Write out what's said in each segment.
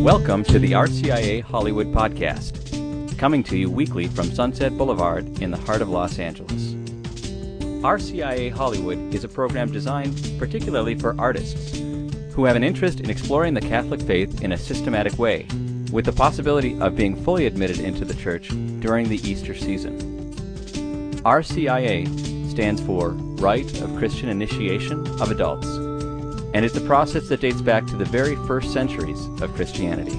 Welcome to the RCIA Hollywood Podcast, coming to you weekly from Sunset Boulevard in the heart of Los Angeles. RCIA Hollywood is a program designed particularly for artists who have an interest in exploring the Catholic faith in a systematic way, with the possibility of being fully admitted into the church during the Easter season. RCIA stands for Rite of Christian Initiation of Adults and is the process that dates back to the very first centuries of Christianity.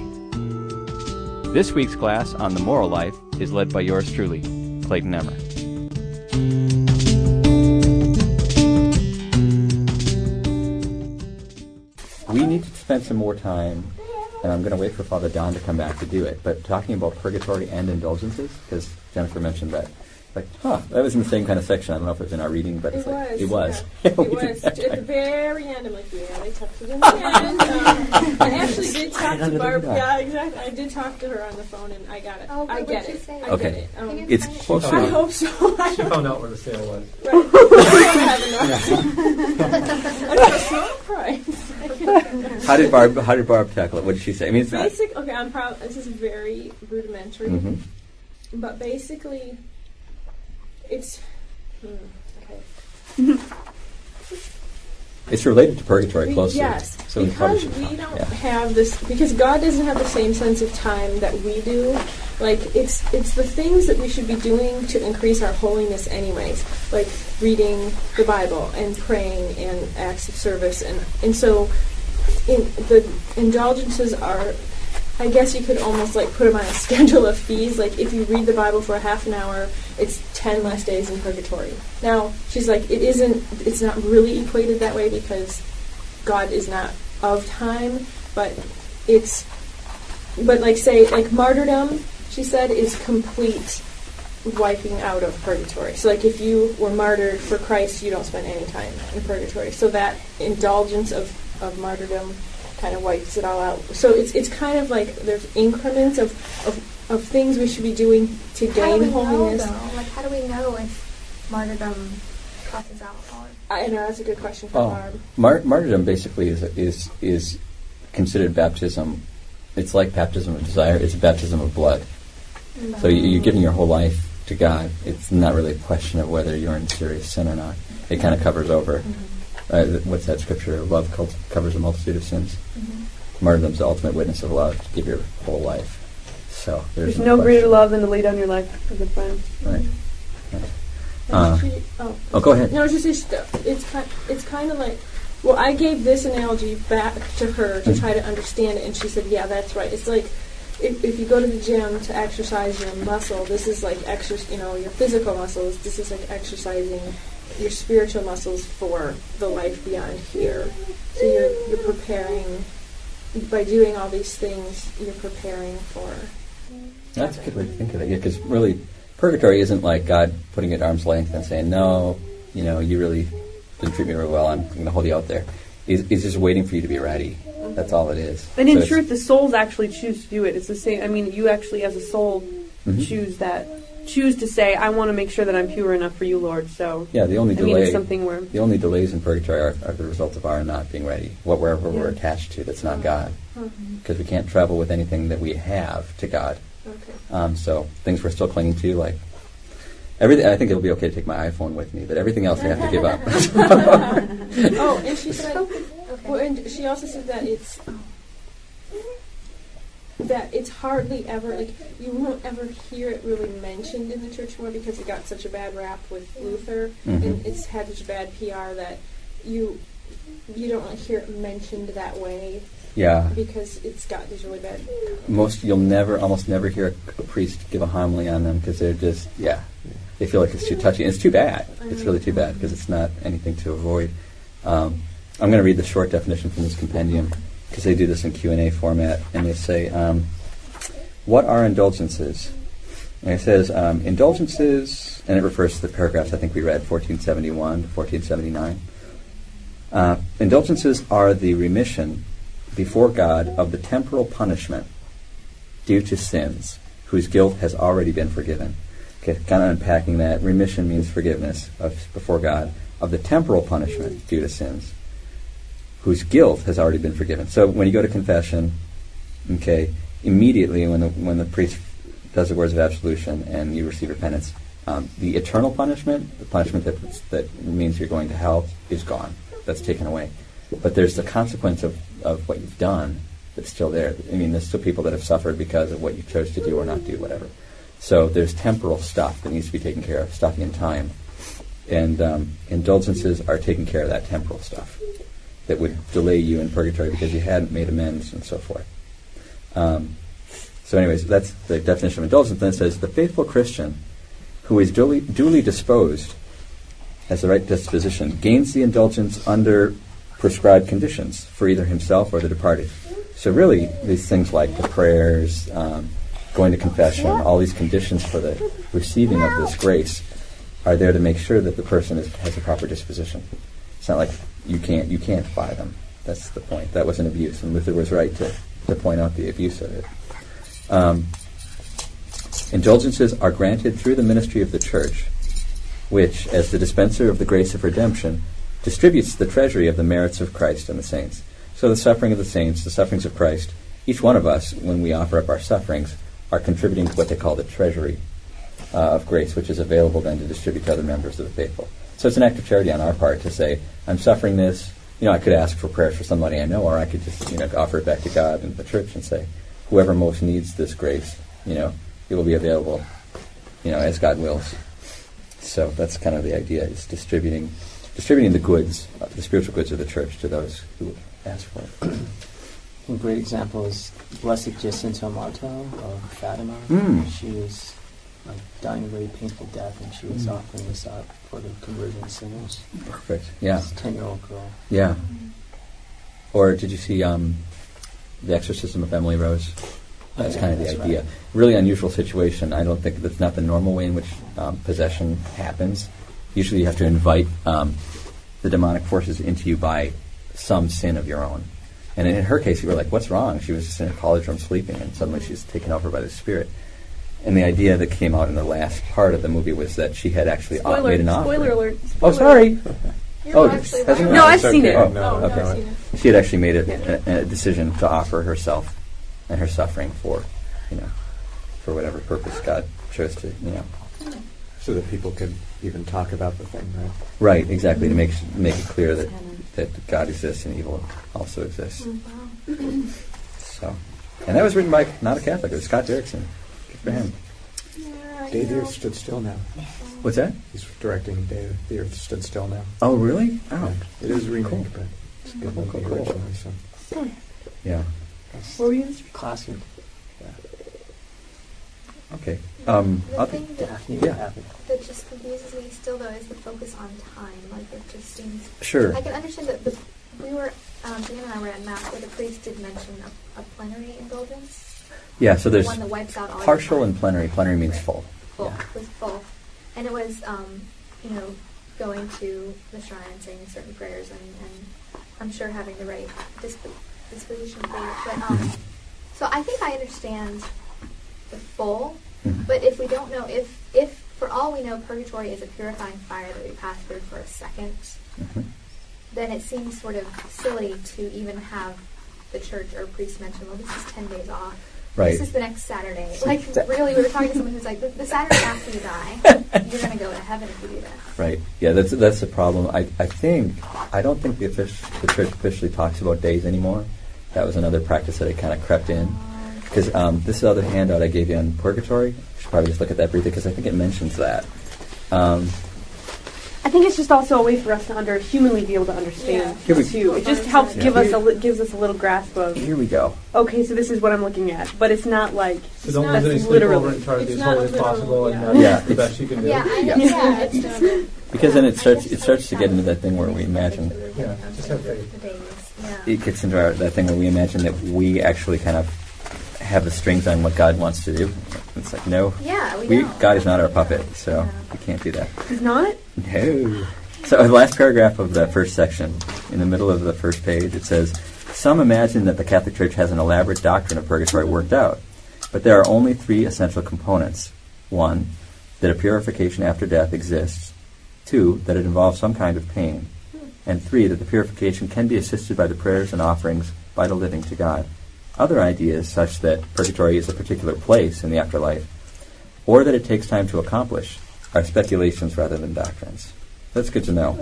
This week's class on the moral life is led by yours truly, Clayton Emmer. We need to spend some more time, and I'm going to wait for Father Don to come back to do it, but talking about purgatory and indulgences, because Jennifer mentioned that like, huh, that was in the same kind of section. I don't know if it was in our reading, but it like, was. it was. Yeah. it was. At the very end, I'm like, yeah, they tucked it in the end. Um, I actually did talk to Barb. Yeah, exactly. I did talk to her on the phone, and I got it. Oh, I get it. I Okay. get it. Um, It's find it? I hope so. I She found out where the sale was. Right. I have a surprise. How did Barb? How did Barb tackle it? What did she say? I mean, it's not. Basic. Okay, I'm proud. This is very rudimentary, Mhm. but basically, it's. Hmm, okay. It's related to purgatory We- closely. Yes, So we because should we don't Yeah. have this. Because God doesn't have the same sense of time that we do. Like it's it's the things that we should be doing to increase our holiness, anyways. Like reading the Bible and praying and acts of service, and and so in the indulgences are. I guess you could almost like put them on a schedule of fees. Like if you read the Bible for a half an hour, it's ten less days in purgatory. Now she's like, it isn't. It's not really equated that way because God is not of time, but it's but like say like martyrdom, she said, is complete wiping out of purgatory. So like if you were martyred for Christ, you don't spend any time in purgatory. So that indulgence of, of martyrdom kind of wipes it all out. So it's it's kind of like there's increments of, of, of things we should be doing to How do gain we know, holiness. Like, how do we know if martyrdom crosses out? Or I know that's a good question for Oh, Barb. Mar- martyrdom basically is is is considered baptism. It's like baptism of desire. It's a baptism of blood. Mm-hmm. So you, you're giving your whole life to God. It's not really a question of whether you're in serious sin or not. It kind of covers over. Mm-hmm. Uh, what's that scripture? Love col- covers a multitude of sins. Martyrdom's the ultimate witness of love. To give your whole life. So there's, There's no question. greater love than to lay down your life for good friends. Right. right. Uh, she- oh, oh, go ahead. No, it's just it's, it's kind it's kind of like well, I gave this analogy back to her to Mhm. try to understand it, and she said, "Yeah, that's right." It's like if, if you go to the gym to exercise your muscle, this is like exercise, you know, your physical muscles. This is like exercising your spiritual muscles for the life beyond here. So you're you're preparing by doing all these things. You're preparing for. That's a good way to think of it. Yeah, because really, purgatory isn't like God putting it at arm's length and saying, "No, you know, you really didn't treat me very well. I'm going to hold you out there." He's, he's just waiting for you to be ready. That's all it is. And in So truth, the souls actually choose to do it. It's the same. I mean, you actually, as a soul, Mhm. choose that. Choose to say, "I want to make sure that I'm pure enough for you, Lord." So, yeah, the only I mean, delay, it's something where the only delays in purgatory are, are the result of our not being ready. What wherever we're attached to, that's not God, Mhm. because we can't travel with anything that we have to God. Okay. Um, so things we're still clinging to, like everything. I think it'll be okay to take my iPhone with me, but everything else I have to give up. Oh, and she said. okay. Well, and she also said that it's that it's hardly ever like you won't ever hear it really mentioned in the church more because it got such a bad rap with Luther, Mhm. and it's had such bad PR that you you don't really hear it mentioned that way yeah, because it's got these really bad. most you'll never, almost never hear a, a priest give a homily on them because they're just, yeah, they feel like it's too touchy. And it's too bad. It's really too bad because it's not anything to avoid. Um, I'm going to read the short definition from this compendium because they do this in Q and A format, and they say, um, "What are indulgences?" And it says um, indulgences, and it refers to the paragraphs I think we read, 1471 to 1479. Uh, indulgences are the remission before God of the temporal punishment due to sins whose guilt has already been forgiven. Okay, kind of unpacking that. Remission means forgiveness of, before God of the temporal punishment due to sins whose guilt has already been forgiven. So when you go to confession, Okay, immediately when the when the priest does the words of absolution and you receive repentance, um, the eternal punishment, the punishment that that means you're going to hell, is gone. That's taken away. But there's the consequence of, of what you've done that's still there. I mean, there's still people that have suffered because of what you chose to do or not do, whatever. So there's temporal stuff that needs to be taken care of, stuff in time. And um, indulgences are taking care of that temporal stuff that would delay you in purgatory because you hadn't made amends and so forth. Um, so, anyways, that's the definition of indulgence. Then it says the faithful Christian who is duly, duly disposed, has the right disposition, gains the indulgence under prescribed conditions for either himself or the departed. So, really, these things like the prayers, um, going to confession, all these conditions for the receiving of this grace are there to make sure that the person is, has a proper disposition. It's not like you can't you can't buy them. That's the point. That was an abuse, and Luther was right to, to point out the abuse of it. Um, indulgences are granted through the ministry of the Church, which, as the dispenser of the grace of redemption, distributes the treasury of the merits of Christ and the saints. So the suffering of the saints, the sufferings of Christ, each one of us, when we offer up our sufferings, are contributing to what they call the treasury uh, of grace, which is available then to distribute to other members of the faithful. So it's an act of charity on our part to say, I'm suffering this. You know, I could ask for prayers for somebody I know, or I could just, you know, offer it back to God and the church and say, whoever most needs this grace, you know, it will be available, you know, as God wills. So that's kind of the idea: is distributing, distributing the goods, uh, the spiritual goods of the church to those who ask for it. A great example is Blessed Jacinta Marto of Fatima. Mm. She was like dying a very painful death, and she was Mm. offering this up for the conversion sinners. Perfect. Yeah. Ten-year-old girl. Yeah. Or did you see um, the Exorcism of Emily Rose? That's Okay, kind of the idea. right. Really unusual situation. I don't think that's not the normal way in which um, possession happens. Usually, you have to invite um, the demonic forces into you by some sin of your own. And in her case, you were like, "What's wrong?" She was just in a college room sleeping, and suddenly she's taken over by the spirit. And the idea that came out in the last part of the movie was that she had actually Spoiler, made an offer. spoiler alert. Oh, sorry. You're Oh, actually right. No, I've seen it. Oh, No, Oh, no, okay. I've seen it. She had actually made a, a, a decision to offer herself and her suffering for, you know, for whatever purpose God chose to, you know. so that people could even talk about the thing, right? Right, exactly, to make make it clear that, that God exists and evil also exists. Mm-hmm. So, and that was written by not a Catholic. It was Scott Derrickson. Good for him. Yeah, Day you the Earth Stood Still Now. What's that? He's directing Day the Earth Stood Still Now. Oh, really? Oh, Yeah. It is a remake, Cool. but it's good Cool, movie cool, cool. originally. So. yeah. What were you gonna say? Classic. Okay. Um, The I'll thing that, Daphne Yeah. Abbott. that just confuses me still, though, is the focus on time. Like, it just seems. sure. I can understand that the, we were, um, Dan and I were at Mass where the priest did mention a, a plenary indulgence. Yeah. So there's one wipes out all partial and plenary. Plenary means full. full. Yeah. was full, and it was um, you know going to the shrine and saying certain prayers, and, and I'm sure having the right disp- disposition for it. But um, Mhm. so I think I understand the full, Mhm. but if we don't know if if for all we know purgatory is a purifying fire that we pass through for a second, Mhm. then it seems sort of silly to even have the church or priest mention, well, this is ten days off. Right. This is the next Saturday. Like, really, we were talking to someone who's like, the, the Saturday after you die, you're going to go to heaven if you do that. Right. Yeah, that's that's the problem. I, I think I don't think the offic- the church officially talks about days anymore. That was another practice that had kind of crept in. Because um, this other handout I gave you on purgatory, you should probably just look at that briefly because I think it mentions that. Um, I think it's just also a way for us to under humanly be able to understand Here we- too. It just helps Yeah. give us a li- gives us a little grasp of here we go. okay, so this is what I'm looking at, but it's not like So don't lose any sleep literally- over and try to it's be as not holy as literal, possible, and yeah. that's Yeah, the best you can do. Yeah, I, Yeah. yeah. it's Because then it starts it starts to get into that thing where we imagine it Yeah, just have faith. it gets into our, that thing where we imagine that we actually kind of have the strings on what God wants to do. It's like no, Yeah, we, we. God is not our puppet, so Yeah. we can't do that. he's not. No. So the last paragraph of that first section, in the middle of the first page, it says, Some imagine that the Catholic Church has an elaborate doctrine of purgatory worked out, but there are only three essential components. One, that a purification after death exists. Two, that it involves some kind of pain. And three, that the purification can be assisted by the prayers and offerings by the living to God. Other ideas, such that purgatory is a particular place in the afterlife, or that it takes time to accomplish, are speculations rather than doctrines. That's good to know.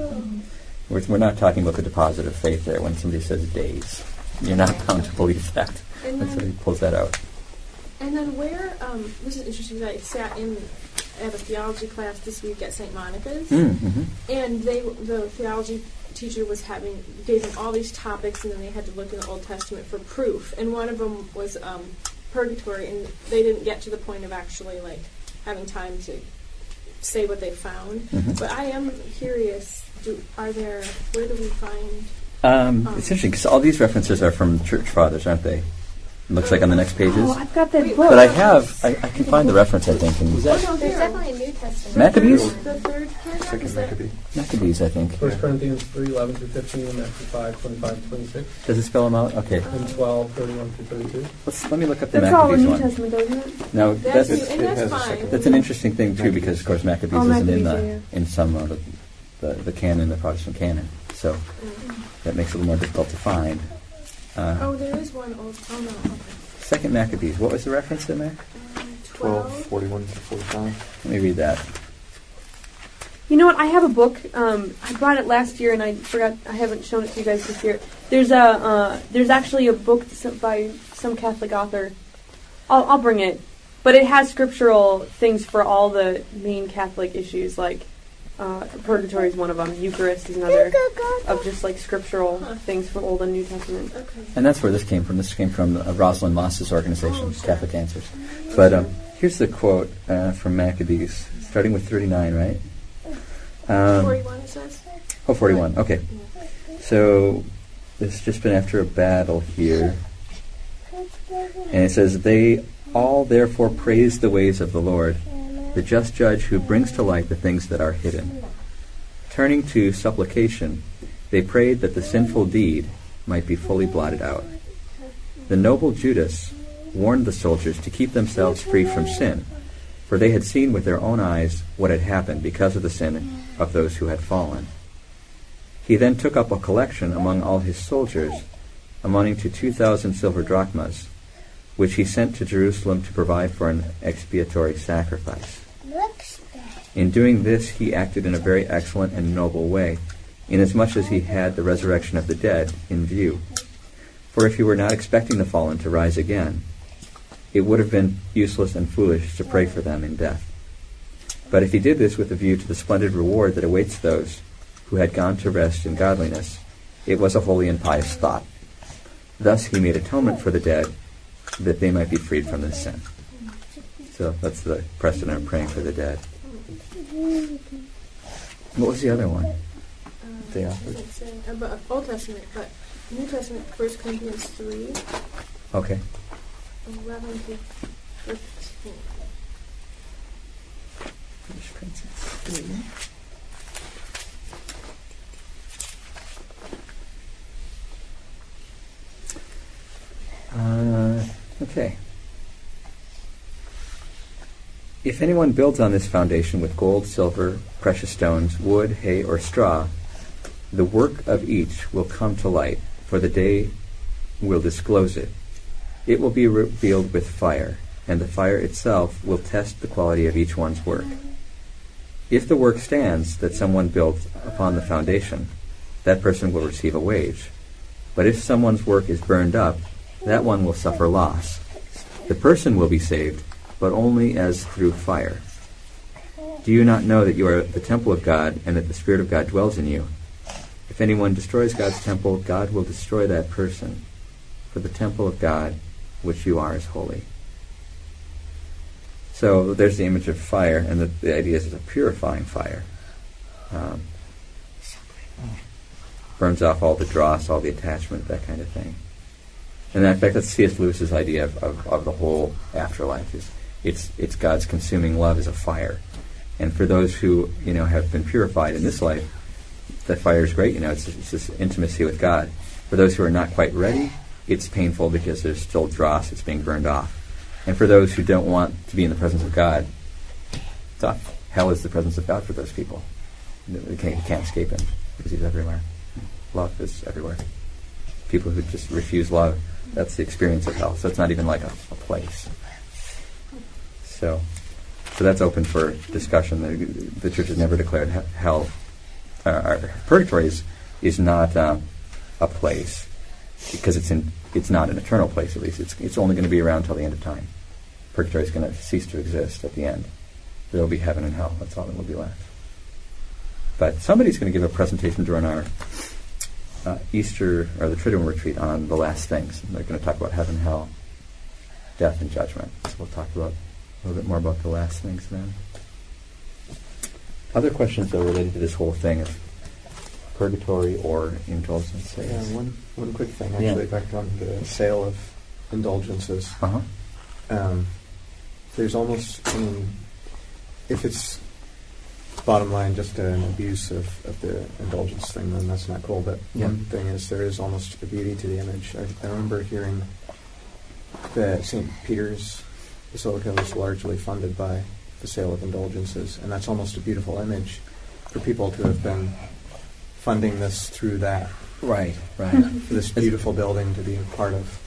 We're, we're not talking about the deposit of faith there when somebody says days. You're not bound to believe that. And then- he pulls that out. And then where, um, this is interesting, interesting, 'cause I sat in at a theology class this week at St. Monica's, Mm-hmm. and they, the theology teacher was having, gave them all these topics, and then they had to look in the Old Testament for proof. And one of them was um, purgatory, and they didn't get to the point of actually like having time to say what they found. Mhm. But I am curious, do, are there, where do we find, Um, Um, it's interesting because all these references are from church fathers, aren't they? It looks like on the next pages. Oh, I've got that book. But I have, I, I can find the reference, I think, in oh no, There's definitely a New Testament. Maccabees? The third paragraph, Second that- Maccabee. Maccabees, I think. First Corinthians 3, 11 through 15, Matthew 5, 25 26, Does it spell them out? Okay. and 12, 31 through 32. Let's, let me look up the That's all the Maccabees New one. Testament, doesn't it? No, That's, that's, and it that's has a fine. second- that's an interesting thing, too, because, of course, Maccabees Oh, isn't in, the, yeah, in some of the, the, the canon, the Protestant canon. So Mm. that makes it a little more difficult to find. Uh, Oh, there is one old. Oh no. Okay. Second Maccabees. What was the reference in there? Um, 12, 41 to 45. Let me read that. You know what? I have a book. Um, I brought it last year, and I forgot. I haven't shown it to you guys this year. There's a uh, there's actually a book by some Catholic author. I'll I'll bring it, but it has scriptural things for all the main Catholic issues. Like uh, purgatory is one of them. Eucharist is another. Of just like scriptural Huh. things from Old and New Testament. Okay. And that's where this came from. This came from uh, Rosalind Moss's organization, Oh, sure. Catholic Answers. But um, here's the quote uh, from Maccabees, starting with 39, right? Um, Forty-one. Says. oh, 41. Okay. So it's just been after a battle here. And it says, They all therefore praised the ways of the Lord, the just judge who brings to light the things that are hidden. Turning to supplication, they prayed that the sinful deed might be fully blotted out. The noble Judas warned the soldiers to keep themselves free from sin, for they had seen with their own eyes what had happened because of the sin of those who had fallen. He then took up a collection among all his soldiers, amounting to two thousand silver drachmas, which he sent to Jerusalem to provide for an expiatory sacrifice. In doing this, he acted in a very excellent and noble way, inasmuch as he had the resurrection of the dead in view. For if he were not expecting the fallen to rise again, it would have been useless and foolish to pray for them in death. But if he did this with a view to the splendid reward that awaits those who had gone to rest in godliness, it was a holy and pious thought. Thus he made atonement for the dead, that they might be freed from this sin. So that's the precedent of praying for the dead. What was the other one? Um, They offered. It's in, uh, Old Testament, but New Testament, First Corinthians three, Okay. eleven to fifteen. British Princess. Uh, okay. If anyone builds on this foundation with gold, silver, precious stones, wood, hay, or straw, the work of each will come to light, for the day will disclose it. It will be revealed with fire, and the fire itself will test the quality of each one's work. If the work stands that someone built upon the foundation, that person will receive a wage. But if someone's work is burned up, that one will suffer loss. The person will be saved, but only as through fire. Do you not know that you are the temple of God and that the Spirit of God dwells in you? If anyone destroys God's temple, God will destroy that person. For the temple of God, which you are, is holy. So there's the image of fire, and the, the idea is it's a purifying fire. Um, burns off all the dross, all the attachment, that kind of thing. And in fact, that's C.S. Lewis's idea of, of, of the whole afterlife. Is it's it's God's consuming love as a fire, and for those who you know have been purified in this life, that fire is great. You know, it's, it's this intimacy with God. For those who are not quite ready, it's painful because there's still dross that's being burned off. And for those who don't want to be in the presence of God, tough. Hell is the presence of God for those people. You can't, you can't escape Him because He's everywhere. Love is everywhere. People who just refuse love That's the experience of hell. So it's not even like a, a place. So, so that's open for discussion. The, the church has never declared hell. Uh, or purgatory is, is not uh, a place because it's in it's not an eternal place. At least it's it's only going to be around till the end of time. Purgatory is going to cease to exist at the end. There will be heaven and hell. That's all that will be left. But somebody's going to give a presentation during our uh, Easter or the Triduum retreat on the last things. And they're going to talk about heaven, hell, death, and judgment. So we'll talk about a little bit more about the last things then. Other questions though related to this whole thing of purgatory or indulgences. Yeah, one, one quick thing, Yeah. actually, back on the sale of indulgences. Uh huh. Um, there's almost, I mean, if it's bottom line just an abuse of, of the indulgence thing, then that's not cool. But Yeah. one thing is there is almost a beauty to the image. I, I remember hearing that St. Peter's Basilica was largely funded by the sale of indulgences, and that's almost a beautiful image for people to have been funding this through that, Right. Right. for this beautiful building to be a part of.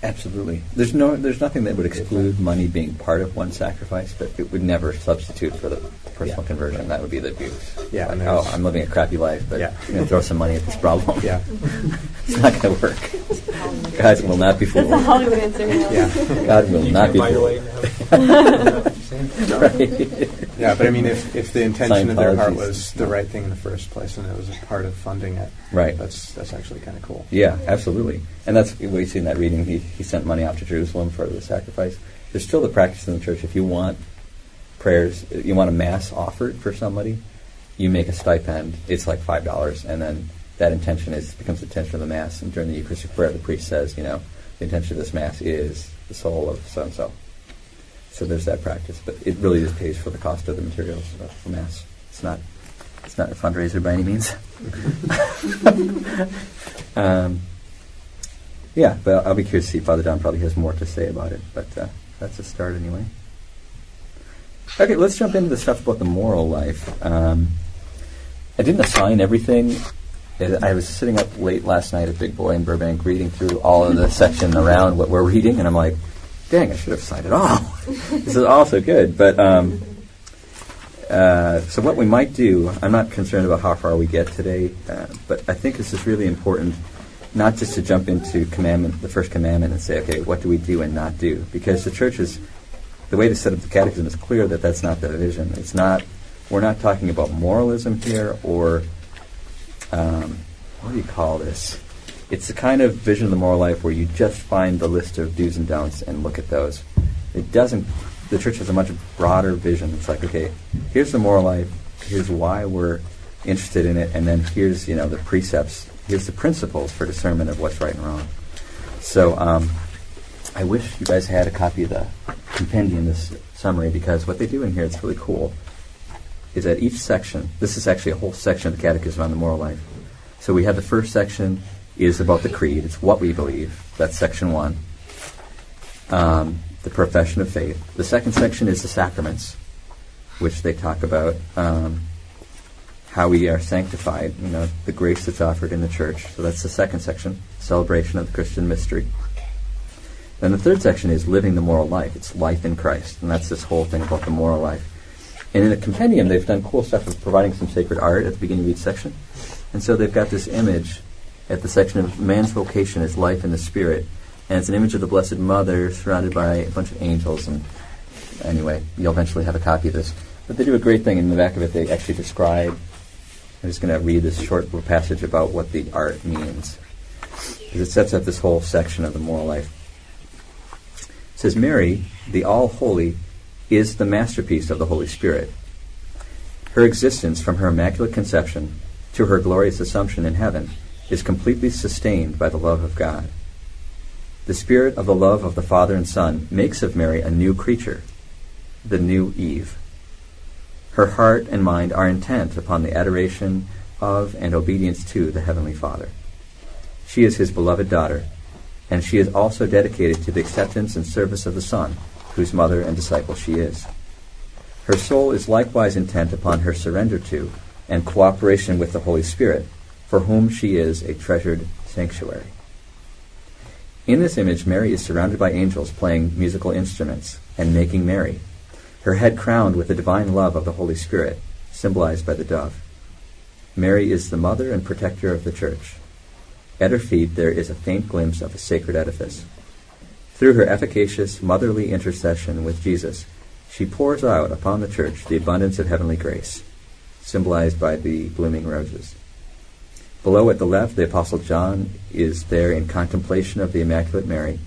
Absolutely. There's no. There's nothing that would exclude money being part of one sacrifice, but it would never substitute for the personal Yeah. conversion. That would be the abuse. Yeah, Like, oh, I'm living a crappy life, but Yeah. I'm going to throw some money at this problem. Yeah. it's not going to work. God will not be fooled. That's the. Hollywood answer. Yeah. Yeah. God will You not can be find a way fooled. to have right. Yeah, but I mean, if, if the intention of their heart was the right thing in the first place and it was a part of funding it, Right. that's that's actually kind of cool. Yeah, absolutely. And that's what you see in that reading. He, he sent money out to Jerusalem for the sacrifice. There's still the practice in the church. If you want prayers, you want a mass offered for somebody, you make a stipend. It's like five dollars, and then that intention is becomes the intention of the mass. And during the Eucharistic prayer, the priest says, you know, the intention of this mass is the soul of so and so. So there's that practice, but it really just pays for the cost of the materials of the mass. It's not. It's not a fundraiser by any means. um, yeah, but I'll be curious to see. Father Don probably has more to say about it, but uh, that's a start anyway. Okay, let's jump into the stuff about the moral life. Um, I didn't assign everything. I was sitting up late last night at Big Boy in Burbank reading through all of the section around what we're reading, and I'm like, dang, I should have signed it all. this is also good. But um, uh, so what we might do, I'm not concerned about how far we get today, uh, but I think this is really important, not just to jump into commandment, the first commandment, and say, okay, what do we do and not do? Because the church is, the way to set up the catechism is clear that that's not the vision. It's not, we're not talking about moralism here or, um, what do you call this? It's the kind of vision of the moral life where you just find the list of do's and don'ts and look at those. It doesn't. The church has a much broader vision. It's like, okay, here's the moral life. Here's why we're interested in it, and then here's you know the precepts. Here's the principles for discernment of what's right and wrong. So um, I wish you guys had a copy of the compendium, this summary, because what they do in here, it's really cool, is that each section, this is actually a whole section of the Catechism on the moral life. So we have the first section is about the creed. It's what we believe. That's section one. Um, the profession of faith. The second section is the sacraments, which they talk about um, how we are sanctified. You know, the grace that's offered in the church. So that's the second section, celebration of the Christian mystery. Then the third section is living the moral life. It's life in Christ, and that's this whole thing about the moral life. And in the compendium, they've done cool stuff of providing some sacred art at the beginning of each section. And so they've got this image at the section of man's vocation is life in the spirit. And it's an image of the Blessed Mother surrounded by a bunch of angels. And anyway, you'll eventually have a copy of this. But they do a great thing in the back of it. They actually describe. I'm just going to read this short passage about what the art means. Because it sets up this whole section of the moral life. It says, Mary, the all holy, is the masterpiece of the Holy Spirit. Her existence from her immaculate conception to her glorious assumption in heaven is completely sustained by the love of God. The spirit of the love of the Father and Son makes of Mary a new creature, the new Eve. Her heart and mind are intent upon the adoration of and obedience to the Heavenly Father. She is his beloved daughter, and she is also dedicated to the acceptance and service of the Son, whose mother and disciple she is. Her soul is likewise intent upon her surrender to and cooperation with the Holy Spirit, for whom she is a treasured sanctuary. In this image, Mary is surrounded by angels playing musical instruments and making merry, her head crowned with the divine love of the Holy Spirit, symbolized by the dove. Mary is the mother and protector of the church. At her feet, there is a faint glimpse of a sacred edifice. Through her efficacious motherly intercession with Jesus, she pours out upon the church the abundance of heavenly grace, symbolized by the blooming roses. Below at the left, the Apostle John is there in contemplation of the Immaculate Mary.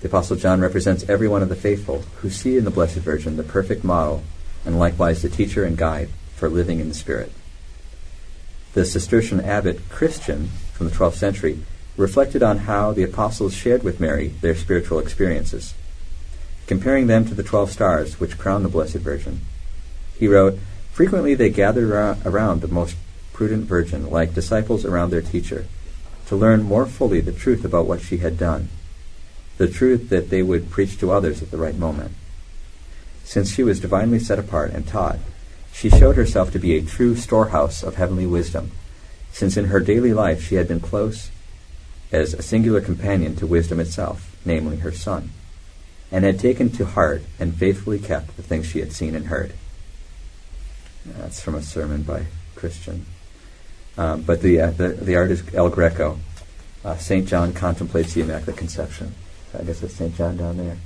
The Apostle John represents every one of the faithful who see in the Blessed Virgin the perfect model and likewise the teacher and guide for living in the Spirit. The Cistercian abbot Christian from the 12th century reflected on how the apostles shared with Mary their spiritual experiences, comparing them to the 12 stars which crown the Blessed Virgin. He wrote, Frequently they gathered around the most prudent Virgin, like disciples around their teacher, to learn more fully the truth about what she had done, the truth that they would preach to others at the right moment. Since she was divinely set apart and taught, she showed herself to be a true storehouse of heavenly wisdom, since in her daily life she had been close as a singular companion to wisdom itself, namely her Son, and had taken to heart and faithfully kept the things she had seen and heard. That's from a sermon by Christian. Um, but the, uh, the, the artist El Greco, uh, St. John contemplates the Immaculate Conception. I guess it's St. John down there.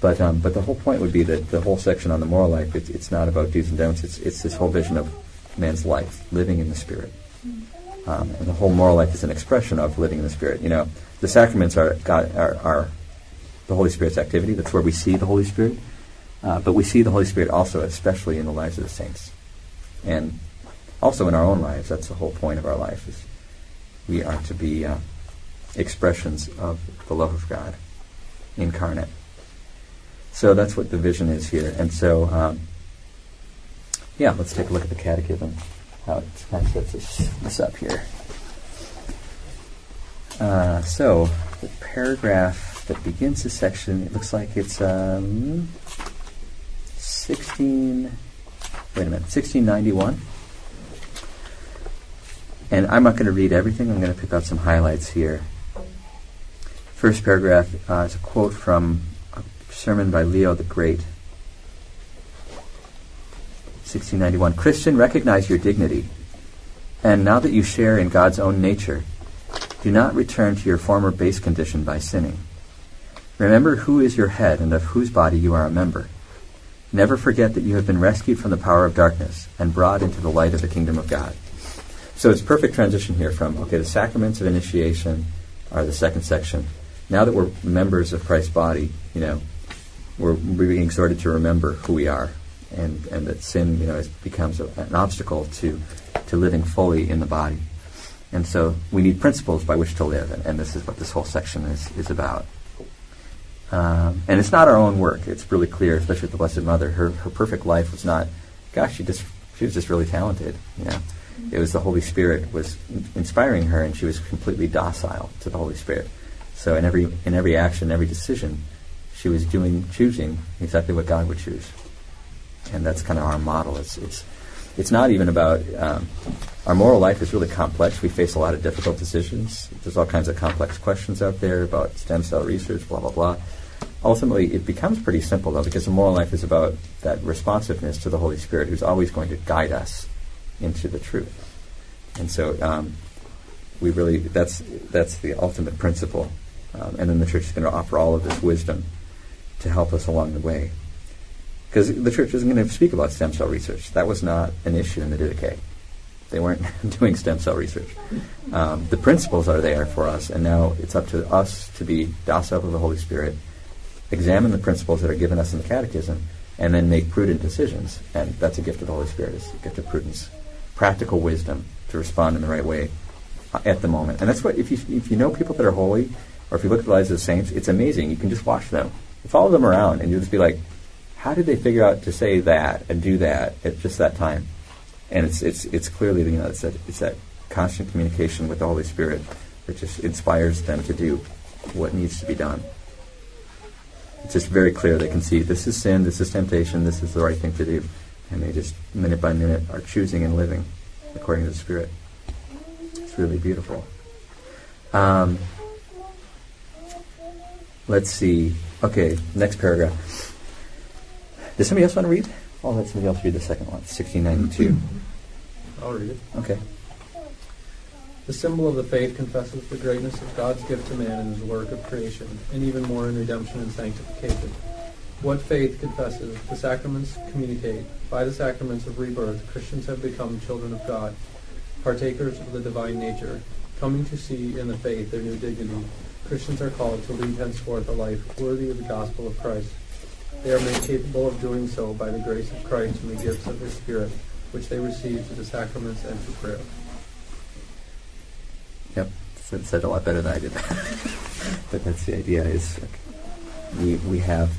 But um, but the whole point would be that the whole section on the moral life, it's, it's not about do's and don'ts. It's it's this whole vision of man's life, living in the Spirit. Um, and the whole moral life is an expression of living in the Spirit. You know, the sacraments are, God, are, are the Holy Spirit's activity. That's where we see the Holy Spirit. Uh, but we see the Holy Spirit also, especially in the lives of the saints, and also in our own lives. That's the whole point of our life. Is we are to be uh, expressions of the love of God incarnate. So that's what the vision is here. And so, um, yeah, let's take a look at the catechism, how it kind of sets this, up here. Uh, so, the paragraph that begins this section, it looks like it's um, 16, wait a minute, 1691. And I'm not going to read everything, I'm going to pick out some highlights here. First paragraph uh, is a quote from a sermon by Leo the Great. 1691. Christian, recognize your dignity. And now that you share in God's own nature, do not return to your former base condition by sinning. Remember who is your head and of whose body you are a member. Never forget that you have been rescued from the power of darkness and brought into the light of the kingdom of God. So it's perfect transition here from, okay, the sacraments of initiation are the second section. Now that we're members of Christ's body, you know, we're, being exhorted to remember who we are, and, and that sin, you know, is, becomes a, an obstacle to, to living fully in the body. And so we need principles by which to live, and, and this is what this whole section is, is about. Um, and it's not our own work. It's really clear, especially with the Blessed Mother. Her, her perfect life was not, gosh, she just she was just really talented. You know, it was the Holy Spirit was inspiring her, and she was completely docile to the Holy Spirit. So in every in every action, every decision, she was doing, choosing exactly what God would choose. And that's kind of our model. It's, it's, it's not even about, um, our moral life is really complex. We face a lot of difficult decisions. There's all kinds of complex questions out there about stem cell research, blah, blah, blah. Ultimately, it becomes pretty simple, though, because the moral life is about that responsiveness to the Holy Spirit who's always going to guide us into the truth. And so, um, we really, that's, that's the ultimate principle. Um, and then the church is going to offer all of this wisdom to help us along the way. Because the church isn't going to speak about stem cell research. That was not an issue in the Didache. They weren't doing stem cell research. Um, the principles are there for us, and now it's up to us to be docile to the Holy Spirit, examine the principles that are given us in the Catechism, and then make prudent decisions. And that's a gift of the Holy Spirit. It's a gift of prudence, practical wisdom to respond in the right way at the moment. And that's what if you if you know people that are holy, or if you look at the lives of the saints, it's amazing. You can just watch them follow them around and you'll just be like, how did they figure out to say that and do that at just that time? And it's it's it's clearly you know it's that it's that constant communication with the Holy Spirit that just inspires them to do what needs to be done. It's just very clear they can see this is sin, this is temptation, this is the right thing to do, and they just minute by minute are choosing and living according to the Spirit. It's really beautiful. Um, let's see. Okay, next paragraph. Does somebody else want to read? I'll let somebody else read the second one. 1692. I'll read it. Okay. The symbol of the faith confesses the greatness of God's gift to man in his work of creation, and even more in redemption and sanctification. What faith confesses, the sacraments communicate. By the sacraments of rebirth, Christians have become children of God, partakers of the divine nature. Coming to see in the faith their new dignity, Christians are called to lead henceforth a life worthy of the gospel of Christ. They are made capable of doing so by the grace of Christ and the gifts of His Spirit, which they receive through the sacraments and through prayer. Yep, said, said a lot better than I did. but that's the idea. Is we we have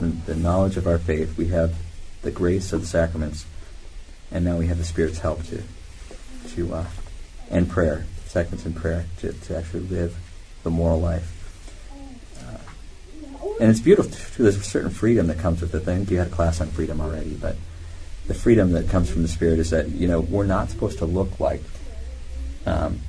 the, the knowledge of our faith, we have the grace of the sacraments, and now we have the Spirit's help to to uh, and prayer, sacraments and prayer to, to actually live the moral life. Uh, and it's beautiful too. There's a certain freedom that comes with it. I think you had a class on freedom already, but the freedom that comes from the Spirit is that you know we're not supposed to look like. Um,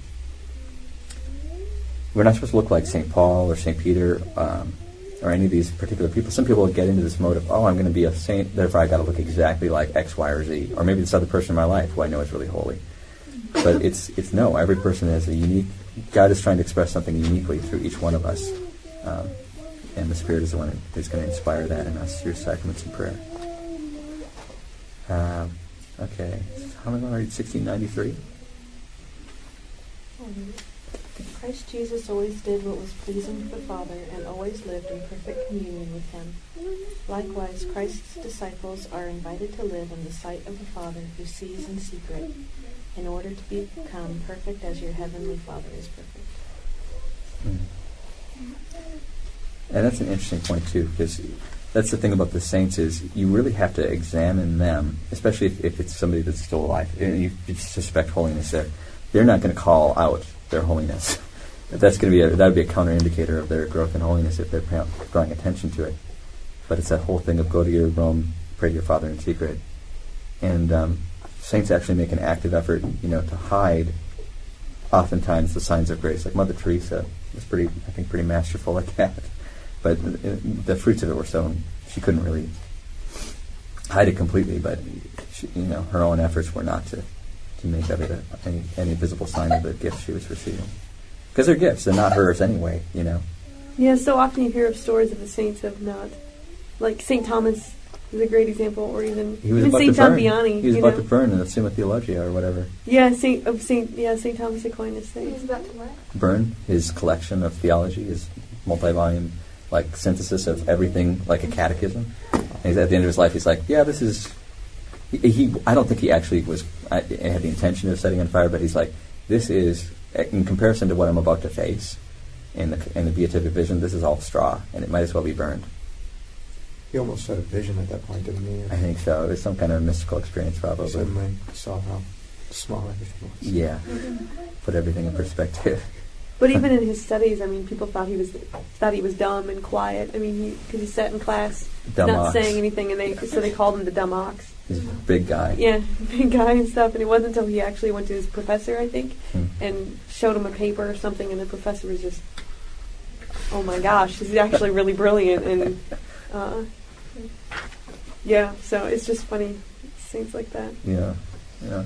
we're not supposed to look like St. Paul or St. Peter um, or any of these particular people. Some people get into this mode of, oh, I'm going to be a saint, therefore I got to look exactly like X, Y, or Z, or maybe this other person in my life who I know is really holy. But it's it's no. Every person has a unique. God is trying to express something uniquely through each one of us, um, and the Spirit is the one who's going to inspire that in us through sacraments and prayer. Um, okay, how many want to read 1693? Christ Jesus always did what was pleasing to the Father and always lived in perfect communion with him. Likewise, Christ's disciples are invited to live in the sight of the Father who sees in secret, in order to become perfect as your heavenly Father is perfect. Mm. And that's an interesting point too, because that's the thing about the saints is you really have to examine them, especially if, if it's somebody that's still alive. And you, you suspect holiness there. They're not going to call out their holiness. That's going to be that would be a counter indicator of their growth in holiness if they're drawing attention to it. But it's that whole thing of go to your room, pray to your Father in secret, and um, saints actually make an active effort, you know, to hide oftentimes the signs of grace. Like Mother Teresa was pretty, I think, pretty masterful at that. But uh, the fruits of it were sown. She couldn't really hide it completely, but she, you know, her own efforts were not to to make of it a, any, any visible sign of the gifts she was receiving. Because they're gifts, they're not hers anyway, you know. Yeah, so often you hear of stories of the saints have not, like St. Thomas is a great example, or even, he was even St. John Vianney. He was you about know? to burn in the Summa Theologia or whatever. Yeah, Saint of Saint yeah Saint Thomas Aquinas. He was about to what? Burn his collection of theology, his multi-volume like synthesis of everything, like a catechism. And he's at the end of his life, he's like, yeah, this is. He, he I don't think he actually was I, had the intention of setting on fire, but he's like, this is in comparison to what I'm about to face in the in the beatific vision. This is all straw, and it might as well be burned. He almost had a vision at that point, didn't he? I think so. It was some kind of mystical experience, probably. He suddenly saw how small everything was. Yeah, put everything in perspective. But even in his studies, I mean, people thought he was thought he was dumb and quiet. I mean, because he, he, sat in class dumb not ox. saying anything, and they so they called him the dumb ox. He's a big guy. Yeah, big guy and stuff. And it wasn't until he actually went to his professor, I think, Hmm. and showed him a paper or something, and the professor was just, "Oh my gosh, he's actually really brilliant." And uh, yeah, so it's just funny, things like that. Yeah, yeah.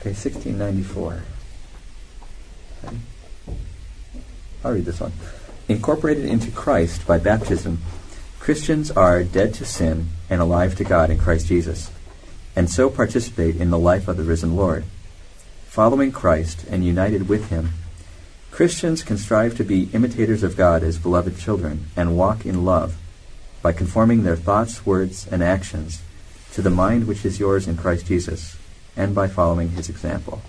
Okay, 1694. I'll read this one. Incorporated into Christ by baptism, Christians are dead to sin and alive to God in Christ Jesus, and so participate in the life of the risen Lord. Following Christ and united with Him, Christians can strive to be imitators of God as beloved children and walk in love by conforming their thoughts, words, and actions to the mind which is yours in Christ Jesus, and by following His example.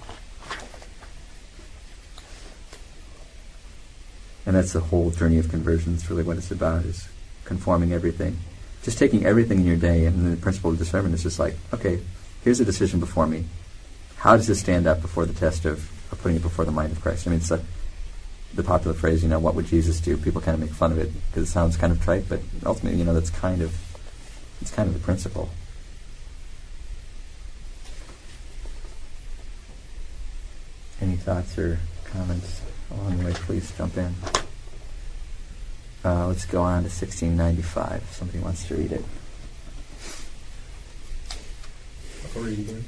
And that's the whole journey of conversion. It's really what it's about, is conforming everything. Just taking everything in your day, and the principle of discernment is just like, okay, here's a decision before me. How does this stand up before the test of, of putting it before the mind of Christ? I mean, it's a, the popular phrase, you know, what would Jesus do? People kind of make fun of it because it sounds kind of trite, but ultimately, you know, that's kind of, it's kind of the principle. Any thoughts or comments along the way, please jump in. Uh, let's go on to 1695. If somebody wants to read it. I'll read again.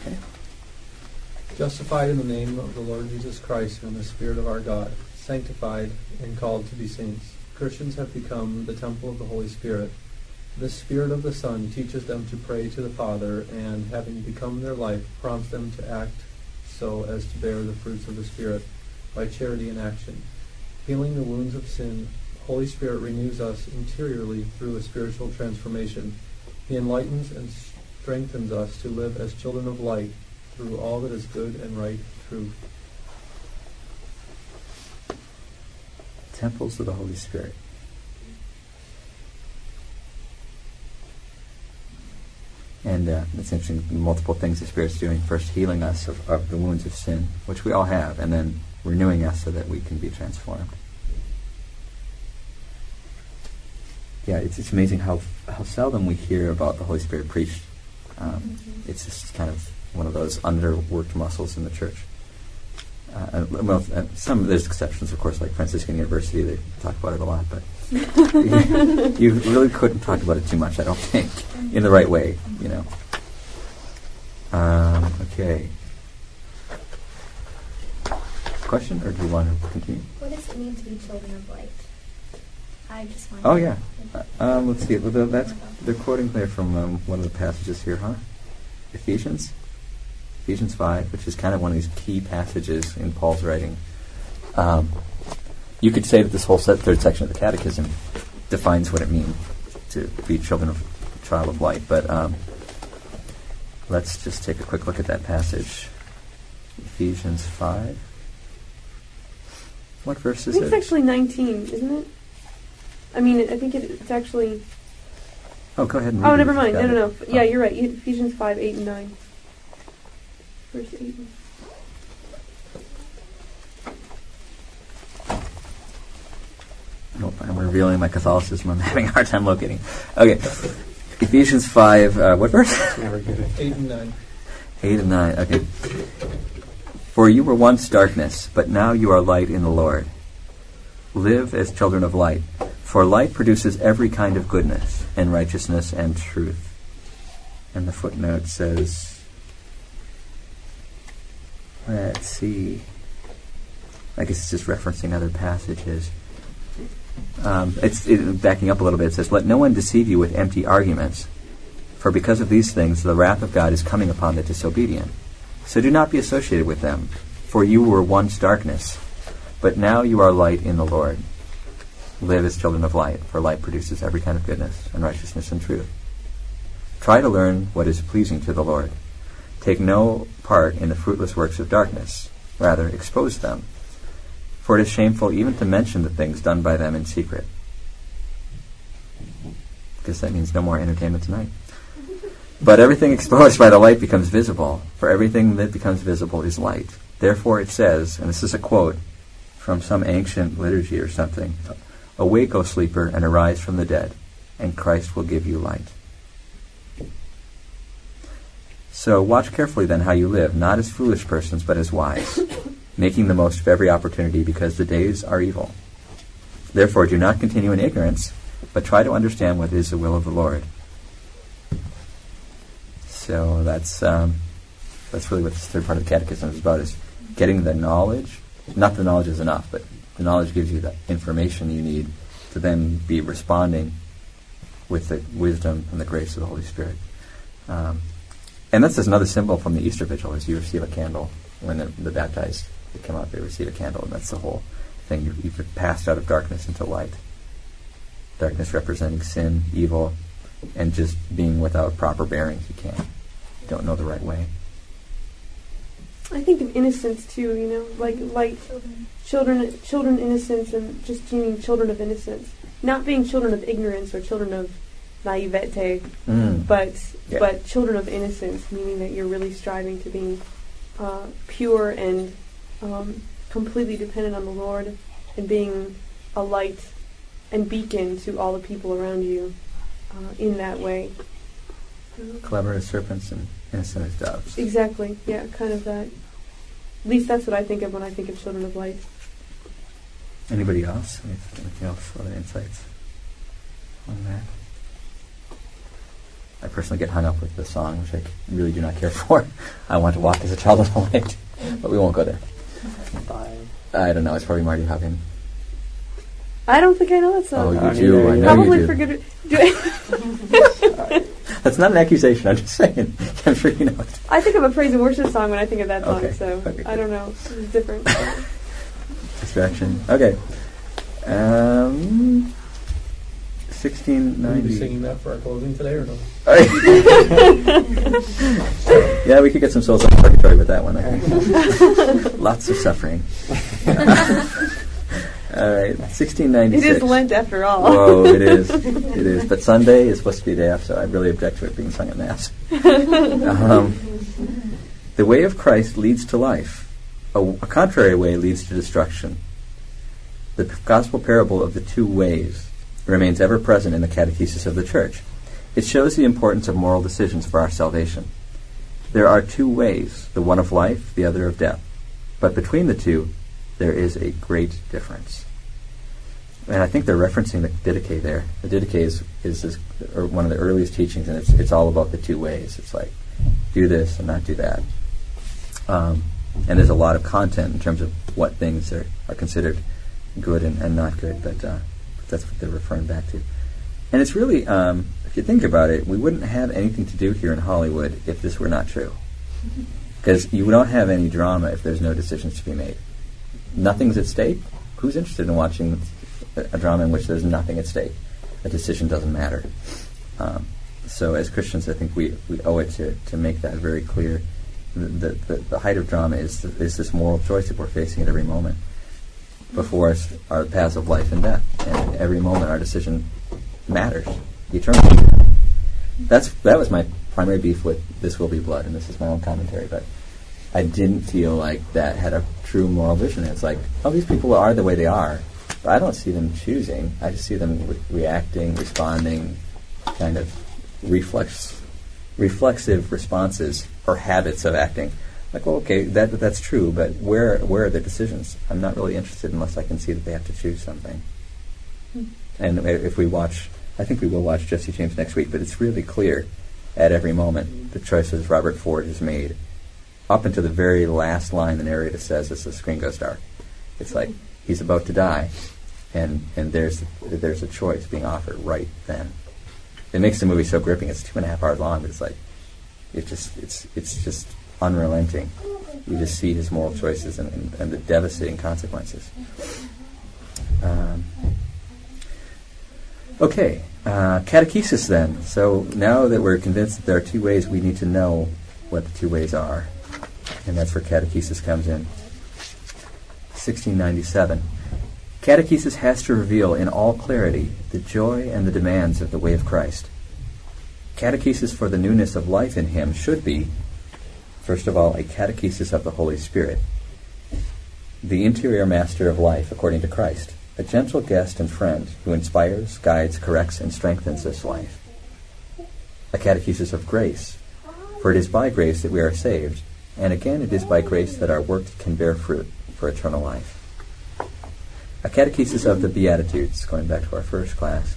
Okay. Justified in the name of the Lord Jesus Christ and in the Spirit of our God, sanctified and called to be saints. Christians have become the temple of the Holy Spirit. The Spirit of the Son teaches them to pray to the Father, and having become their life, prompts them to act so as to bear the fruits of the Spirit by charity and action. Healing the wounds of sin, Holy Spirit renews us interiorly through a spiritual transformation. He enlightens and strengthens us to live as children of light through all that is good and right and true. Temples of the Holy Spirit. And uh, it's interesting, multiple things the Spirit's doing. First, healing us of, of the wounds of sin, which we all have, and then renewing us so that we can be transformed. Yeah, it's, it's amazing how how seldom we hear about the Holy Spirit preached. Um, It's just kind of one of those underworked muscles in the church. Uh, well, uh, some there's exceptions, of course, like Franciscan University. They talk about it a lot, but you really couldn't talk about it too much. I don't think in the right way, you know. Um, okay. Question, or do you want to continue? What does it mean to be children of light? I just want. Oh yeah. Uh, um, let's see. Well, that's they're quoting there from um, one of the passages here, huh? Ephesians, Ephesians five, which is kind of one of these key passages in Paul's writing. Um, you could say that this whole set, third section of the Catechism defines what it means to be children of child of light. But um, let's just take a quick look at that passage. Ephesians five. What verse is I is think it's actually 19, isn't it? I mean, I think it, it's actually. Oh, go ahead and read Oh, never mind. got No, no, it. no. Yeah, Oh. you're right. Ephesians 5, 8, and 9. Verse 8. and- Nope, I'm revealing my Catholicism. I'm having a hard time locating. Okay, Ephesians five. Uh, what verse? Never get. Eight and nine. Eight and nine. Okay. For you were once darkness, but now you are light in the Lord. Live as children of light, for light produces every kind of goodness and righteousness and truth. And the footnote says, let's see. I guess it's just referencing other passages. Um, it's it, backing up a little bit. It says, "Let no one deceive you with empty arguments, for because of these things the wrath of God is coming upon the disobedient. So do not be associated with them, for you were once darkness, but now you are light in the Lord. Live as children of light, for light produces every kind of goodness and righteousness and truth. Try to learn what is pleasing to the Lord. Take no part in the fruitless works of darkness; rather, expose them." for it is shameful even to mention the things done by them in secret. Because that means no more entertainment tonight. But everything exposed by the light becomes visible, for everything that becomes visible is light. Therefore it says, and this is a quote from some ancient liturgy or something Awake, O sleeper, and arise from the dead, and Christ will give you light. So watch carefully then how you live, not as foolish persons, but as wise making the most of every opportunity because the days are evil. Therefore, do not continue in ignorance, but try to understand what is the will of the Lord. So that's um, that's really what this third part of the catechism is about: is getting the knowledge. Not the knowledge is enough, but the knowledge gives you the information you need to then be responding with the wisdom and the grace of the Holy Spirit. Um, and that's just another symbol from the Easter Vigil: is you receive a candle when the, the baptized they come out, they receive a candle, and that's the whole thing. You, you've passed out of darkness into light. Darkness representing sin, evil, and just being without proper bearings. You can't, don't know the right way. I think of innocence too, you know, like like Children. children, children innocence, and just being children of innocence, not being children of ignorance or children of naivete, Mm. but Yeah. but children of innocence, meaning that you're really striving to be uh, pure and um, completely dependent on the Lord, and being a light and beacon to all the people around you uh, in that way. Clever as serpents and innocent as doves. Exactly. Yeah, kind of that. At least that's what I think of when I think of children of light. Anybody else? Anything else? Other insights on that? I personally get hung up with the song, which I really do not care for. I want to walk as a child of the light, but we won't go there. By I don't know. It's probably Marty Haugen. I don't think I know that song. Oh, song. you I do. mean, I know Probably you do. forget it. Do That's not an accusation. I'm just saying. I'm sure you know it. I think of a praise and worship song when I think of that song, Okay. so Okay, I don't know. It's different. Distraction. Okay. Um, Will you be 1690. singing that for our closing today or no? yeah, we could get some souls out of purgatory with that one. I think. Lots of suffering. All right, 1696. it is Lent after all. Whoa, it is. It is. But Sunday is supposed to be a day off, so I really object to it being sung at Mass. um, the way of Christ leads to life. A, a contrary way leads to destruction. The gospel parable of the two ways remains ever present in the catechesis of the Church. It shows the importance of moral decisions for our salvation. There are two ways, the one of life, the other of death. But between the two, there is a great difference. And I think they're referencing the Didache there. The Didache is, is, is or one of the earliest teachings, and it's, it's all about the two ways. It's like, do this and not do that. Um, and there's a lot of content in terms of what things are, are considered good and, and not good, but uh, that's what they're referring back to. And it's really, um, if you think about it, we wouldn't have anything to do here in Hollywood if this were not true. Because you don't have any drama if there's no decisions to be made. Nothing's at stake. Who's interested in watching a, drama in which there's nothing at stake? A decision doesn't matter. Um, so, as Christians, I think we, we owe it to, to make that very clear. The, the, the height of drama is, is this moral choice that we're facing at every moment. Before us are the paths of life and death, and every moment our decision matters eternally. That's that was my primary beef with "This Will Be Blood," and this is my own commentary. But I didn't feel like that had a true moral vision. It's like, oh, these people are the way they are, but I don't see them choosing. I just see them re- reacting, responding, kind of reflex, reflexive responses or habits of acting. Like, well, okay, that that's true, but where where are the decisions? I'm not really interested unless I can see that they have to choose something. Hmm. And if we watch, I think we will watch Jesse James next week, but it's really clear at every moment the choices Robert Ford has made, up until the very last line the narrator says as the screen goes dark. It's like he's about to die, and and there's there's a choice being offered right then. It makes the movie so gripping. It's two and a half hours long, it's like it just it's it's just unrelenting. You just see his moral choices and, and, and the devastating consequences. Um, okay, uh, catechesis then. So now that we're convinced that there are two ways, we need to know what the two ways are. And that's where catechesis comes in. 1697. Catechesis has to reveal in all clarity the joy and the demands of the way of Christ. Catechesis for the newness of life in Him should be, first of all, a catechesis of the Holy Spirit, the interior master of life according to Christ, a gentle guest and friend who inspires, guides, corrects, and strengthens this life. A catechesis of grace, for it is by grace that we are saved, and again it is by grace that our works can bear fruit for eternal life. A catechesis of the Beatitudes, going back to our first class,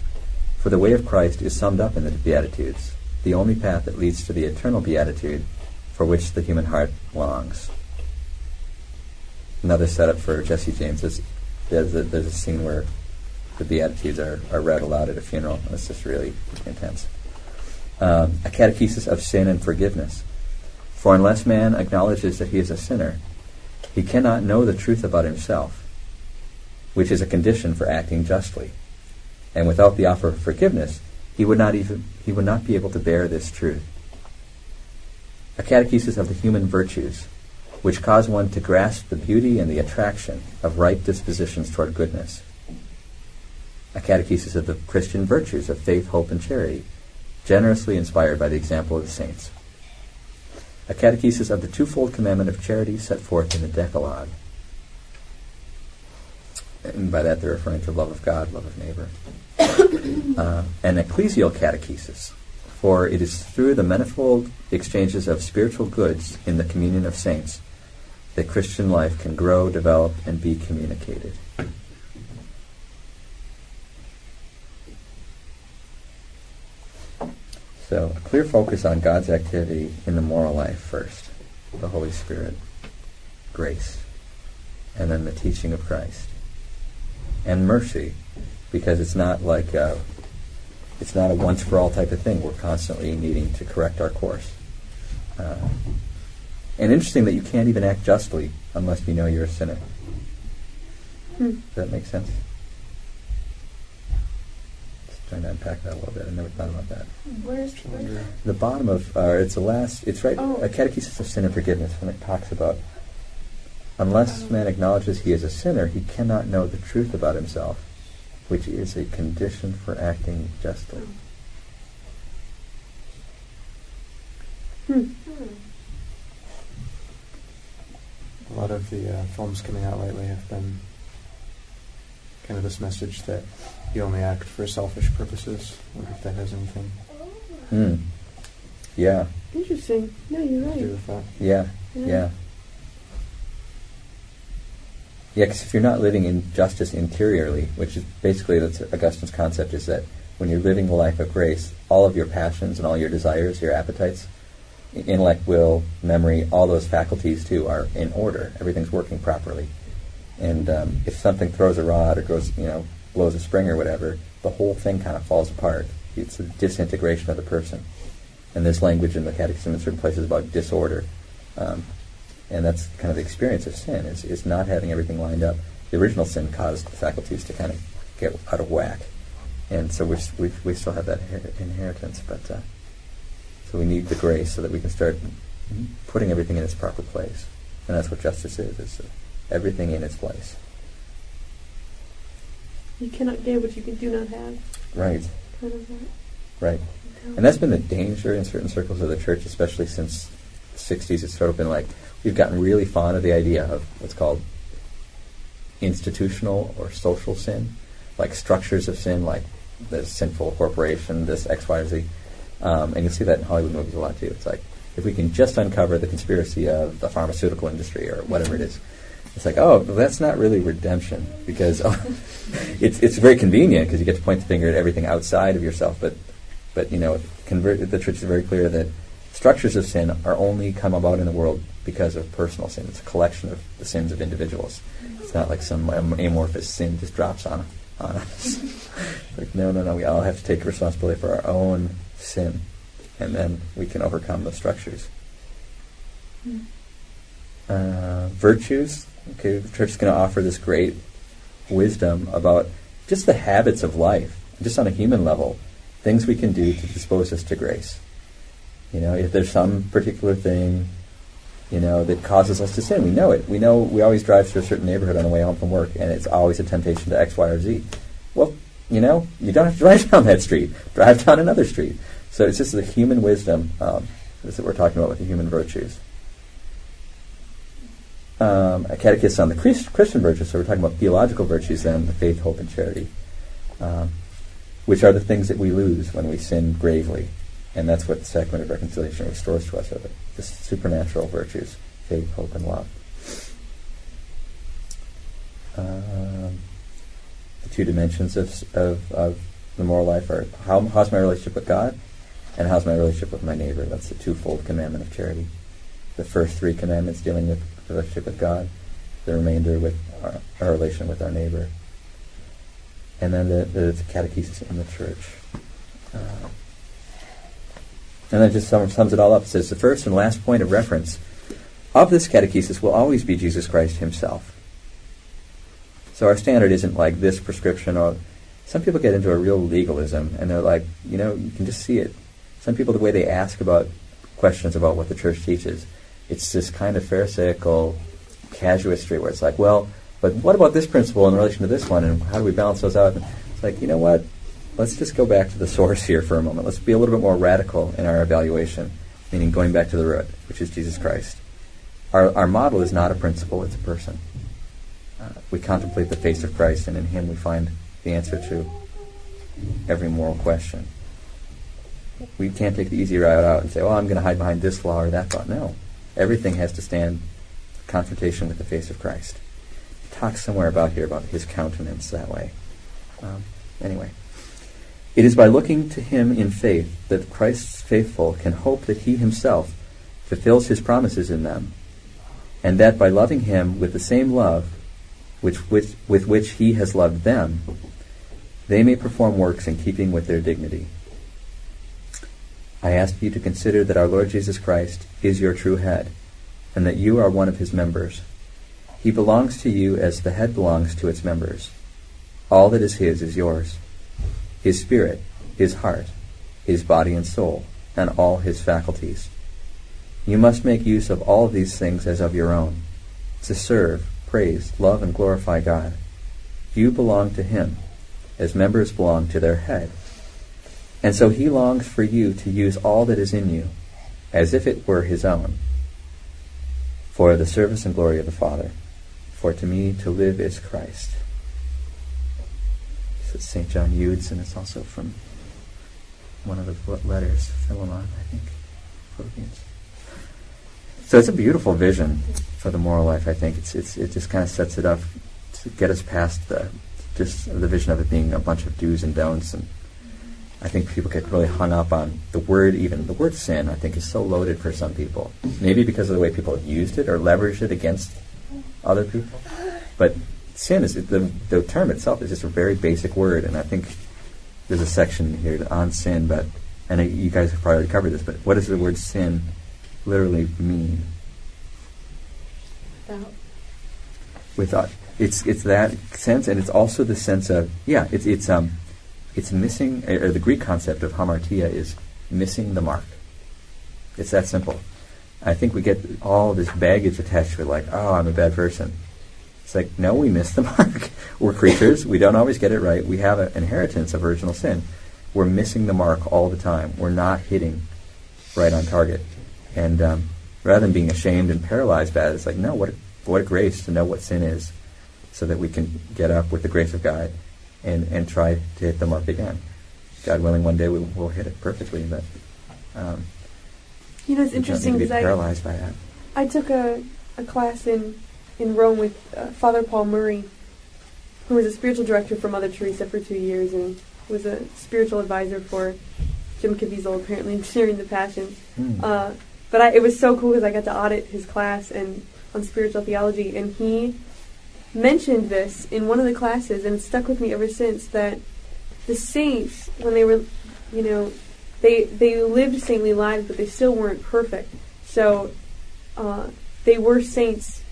for the way of Christ is summed up in the Beatitudes, the only path that leads to the eternal beatitude for which the human heart longs. Another setup for Jesse James is there's a, there's a scene where the Beatitudes are, are read aloud at a funeral. and It's just really intense. Um, a catechesis of sin and forgiveness. For unless man acknowledges that he is a sinner, he cannot know the truth about himself, which is a condition for acting justly. And without the offer of forgiveness, he would not even he would not be able to bear this truth. A catechesis of the human virtues, which cause one to grasp the beauty and the attraction of right dispositions toward goodness. A catechesis of the Christian virtues of faith, hope, and charity, generously inspired by the example of the saints. A catechesis of the twofold commandment of charity set forth in the Decalogue and by that they're referring to love of God, love of neighbor, uh, and ecclesial catechesis. For it is through the manifold exchanges of spiritual goods in the communion of saints that Christian life can grow, develop, and be communicated. So, a clear focus on God's activity in the moral life first, the Holy Spirit, grace, and then the teaching of Christ and mercy, because it's not like a, it's not a once for all type of thing. We're constantly needing to correct our course. Uh, and interesting that you can't even act justly unless you know you're a sinner. Hmm. Does that make sense? Just trying to unpack that a little bit. I never thought about that. Where's The bottom of, uh, it's the last, it's right, Oh. a catechesis of sin and forgiveness when it talks about, unless man acknowledges he is a sinner, he cannot know the truth about himself, which is a condition for acting justly. Hmm. A lot of the uh, films coming out lately have been kind of this message that you only act for selfish purposes. I wonder if that has anything Hmm. Yeah, Interesting. No, you're right. yeah, Yeah. yeah. Yeah, because if you're not living in justice interiorly, which is basically that's Augustine's concept, is that when you're living the life of grace, all of your passions and all your desires, your appetites, intellect, will, memory, all those faculties too are in order. Everything's working properly. And um, if something throws a rod or goes, you know, blows a spring or whatever, the whole thing kind of falls apart. It's a disintegration of the person. And there's language in the Catechism in certain places about disorder. Um, and that's kind of the experience of sin, is, is not having everything lined up. The original sin caused the faculties to kind of get out of whack. And so we're, s- we we still have that inheritance, but uh, so we need the grace so that we can start putting everything in its proper place. And that's what justice is, is uh, everything in its place. You cannot give what you can do not have. Right, Kind of that. right. And that's been the danger in certain circles of the church, especially since 60s. It's sort of been like we've gotten really fond of the idea of what's called institutional or social sin, like structures of sin, like this sinful corporation, this X, Y, Z. Um, and you'll see that in Hollywood movies a lot too. It's like if we can just uncover the conspiracy of the pharmaceutical industry or whatever it is, it's like, oh, well, that's not really redemption because it's it's very convenient because you get to point the finger at everything outside of yourself. But but you know, convert, the church is very clear that structures of sin are only come about in the world because of personal sin. It's a collection of the sins of individuals. It's not like some amorphous sin just drops on on us. like no, no, no. We all have to take responsibility for our own sin, and then we can overcome the structures. Uh, virtues. Okay, the church is going to offer this great wisdom about just the habits of life, just on a human level, things we can do to dispose us to grace. You know, if there's some particular thing, you know, that causes us to sin, we know it. We know we always drive through a certain neighborhood on the way home from work, and it's always a temptation to X, Y, or Z. Well, you know, you don't have to drive down that street. Drive down another street. So it's just the human wisdom um, what we're talking about with the human virtues. Um, a catechism on the Christ- Christian virtues, so we're talking about theological virtues then, the faith, hope, and charity, um, which are the things that we lose when we sin gravely. And that's what the sacrament of reconciliation restores to us, are the, the supernatural virtues, faith, hope, and love. Um, the two dimensions of, of, of the moral life are how, how's my relationship with God and how's my relationship with my neighbor. That's the twofold commandment of charity. The first three commandments dealing with the relationship with God, the remainder with our, our relation with our neighbor. And then the, the catechesis in the church. Uh, and then just sum, sums it all up. It says the first and last point of reference of this catechesis will always be Jesus Christ himself. So our standard isn't like this prescription or some people get into a real legalism and they're like, you know, you can just see it. Some people the way they ask about questions about what the church teaches, it's this kind of pharisaical casuistry where it's like, well, but what about this principle in relation to this one and how do we balance those out? And it's like, you know what? Let's just go back to the source here for a moment. Let's be a little bit more radical in our evaluation, meaning going back to the root, which is Jesus Christ. Our, our model is not a principle, it's a person. Uh, we contemplate the face of Christ, and in Him we find the answer to every moral question. We can't take the easy route out and say, "Well, I'm going to hide behind this law or that law." No, everything has to stand confrontation with the face of Christ. He talks somewhere about here about His countenance that way. Um, anyway, It is by looking to him in faith that Christ's faithful can hope that he himself fulfills his promises in them, and that by loving him with the same love which, which, with which he has loved them, they may perform works in keeping with their dignity. I ask you to consider that our Lord Jesus Christ is your true head, and that you are one of his members. He belongs to you as the head belongs to its members. All that is his is yours his spirit, his heart, his body and soul, and all his faculties. You must make use of all these things as of your own, to serve, praise, love, and glorify God. You belong to him, as members belong to their head. And so he longs for you to use all that is in you, as if it were his own, for the service and glory of the Father. For to me to live is Christ. Is St. John Eudes, and it's also from one of the letters, Philemon, I think, Philippians. So it's a beautiful vision for the moral life. I think it's, it's it just kind of sets it up to get us past the just the vision of it being a bunch of do's and don'ts, and I think people get really hung up on the word. Even the word sin, I think, is so loaded for some people. Maybe because of the way people have used it or leveraged it against other people, but sin is the the term itself is just a very basic word, and I think there's a section here on sin, but and you guys have probably covered this, but what does the word sin literally mean? Without. Without it's it's that sense, and it's also the sense of yeah, it's it's um it's missing. Or the Greek concept of hamartia is missing the mark. It's that simple. I think we get all this baggage attached to it, like oh, I'm a bad person. It's like, no, we miss the mark. We're creatures. We don't always get it right. We have an inheritance of original sin. We're missing the mark all the time. We're not hitting right on target. And um, rather than being ashamed and paralyzed by it, it's like, no, what a, what a grace to know what sin is so that we can get up with the grace of God and, and try to hit the mark again. God willing, one day we will hit it perfectly. But um, You know, it's we don't need interesting because I, paralyzed by that. I took a, a class in, in Rome with uh, Father Paul Murray, who was a spiritual director for Mother Teresa for two years and was a spiritual advisor for Jim Caviezel, apparently, during the Passion. Hmm. Uh, but I, it was so cool because I got to audit his class and on spiritual theology, and he mentioned this in one of the classes, and stuck with me ever since. That the saints, when they were, you know, they they lived saintly lives, but they still weren't perfect. So uh, they were saints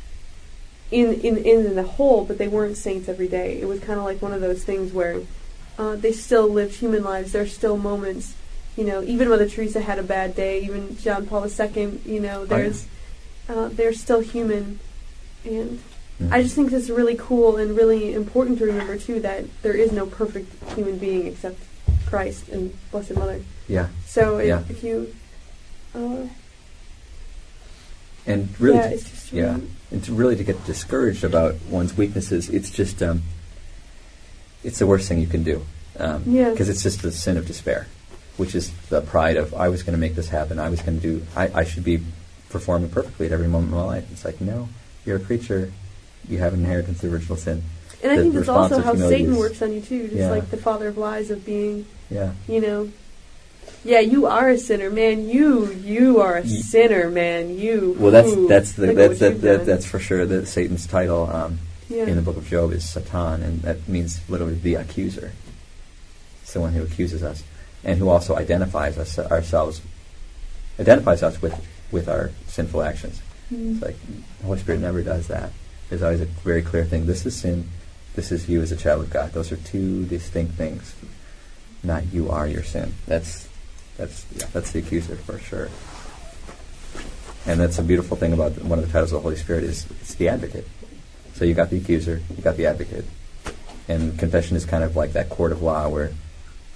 in, in in the whole, but they weren't saints every day. It was kind of like one of those things where uh, they still lived human lives. There are still moments, you know. Even Mother Teresa had a bad day. Even John Paul II, you know. There's uh, they're still human, and Mhm. I just think that's really cool and really important to remember too that there is no perfect human being except Christ and Blessed Mother. yeah. So if, Yeah. if you, uh, And really, yeah, it's yeah, really, and to really to get discouraged about one's weaknesses, it's just um, it's the worst thing you can do. Um, Yeah. Because it's just the sin of despair, which is the pride of I was going to make this happen. I was going to do. I, I should be performing perfectly at every moment of my life. It's like no, you're a creature. You have an inheritance of original sin. and I think that's also how Satan is- works on you too, just Yeah. like the father of lies of being, Yeah. you know, yeah, you are a sinner, man. You, you are a sinner, man. You. Well, that's that's the that's that, that, that's for sure. That Satan's title um, yeah. in the book of Job is Satan, and that means literally the accuser. It's the one who accuses us, and who also identifies us ourselves, identifies us with with our sinful actions. Mm. It's like the Holy Spirit never does that. There's always a very clear thing. This is sin. This is you as a child of God. Those are two distinct things. Not you are your sin. That's that's yeah, that's the accuser for sure. And that's a beautiful thing about one of the titles of the Holy Spirit is it's the advocate. So you got the accuser, you got the advocate, and confession is kind of like that court of law where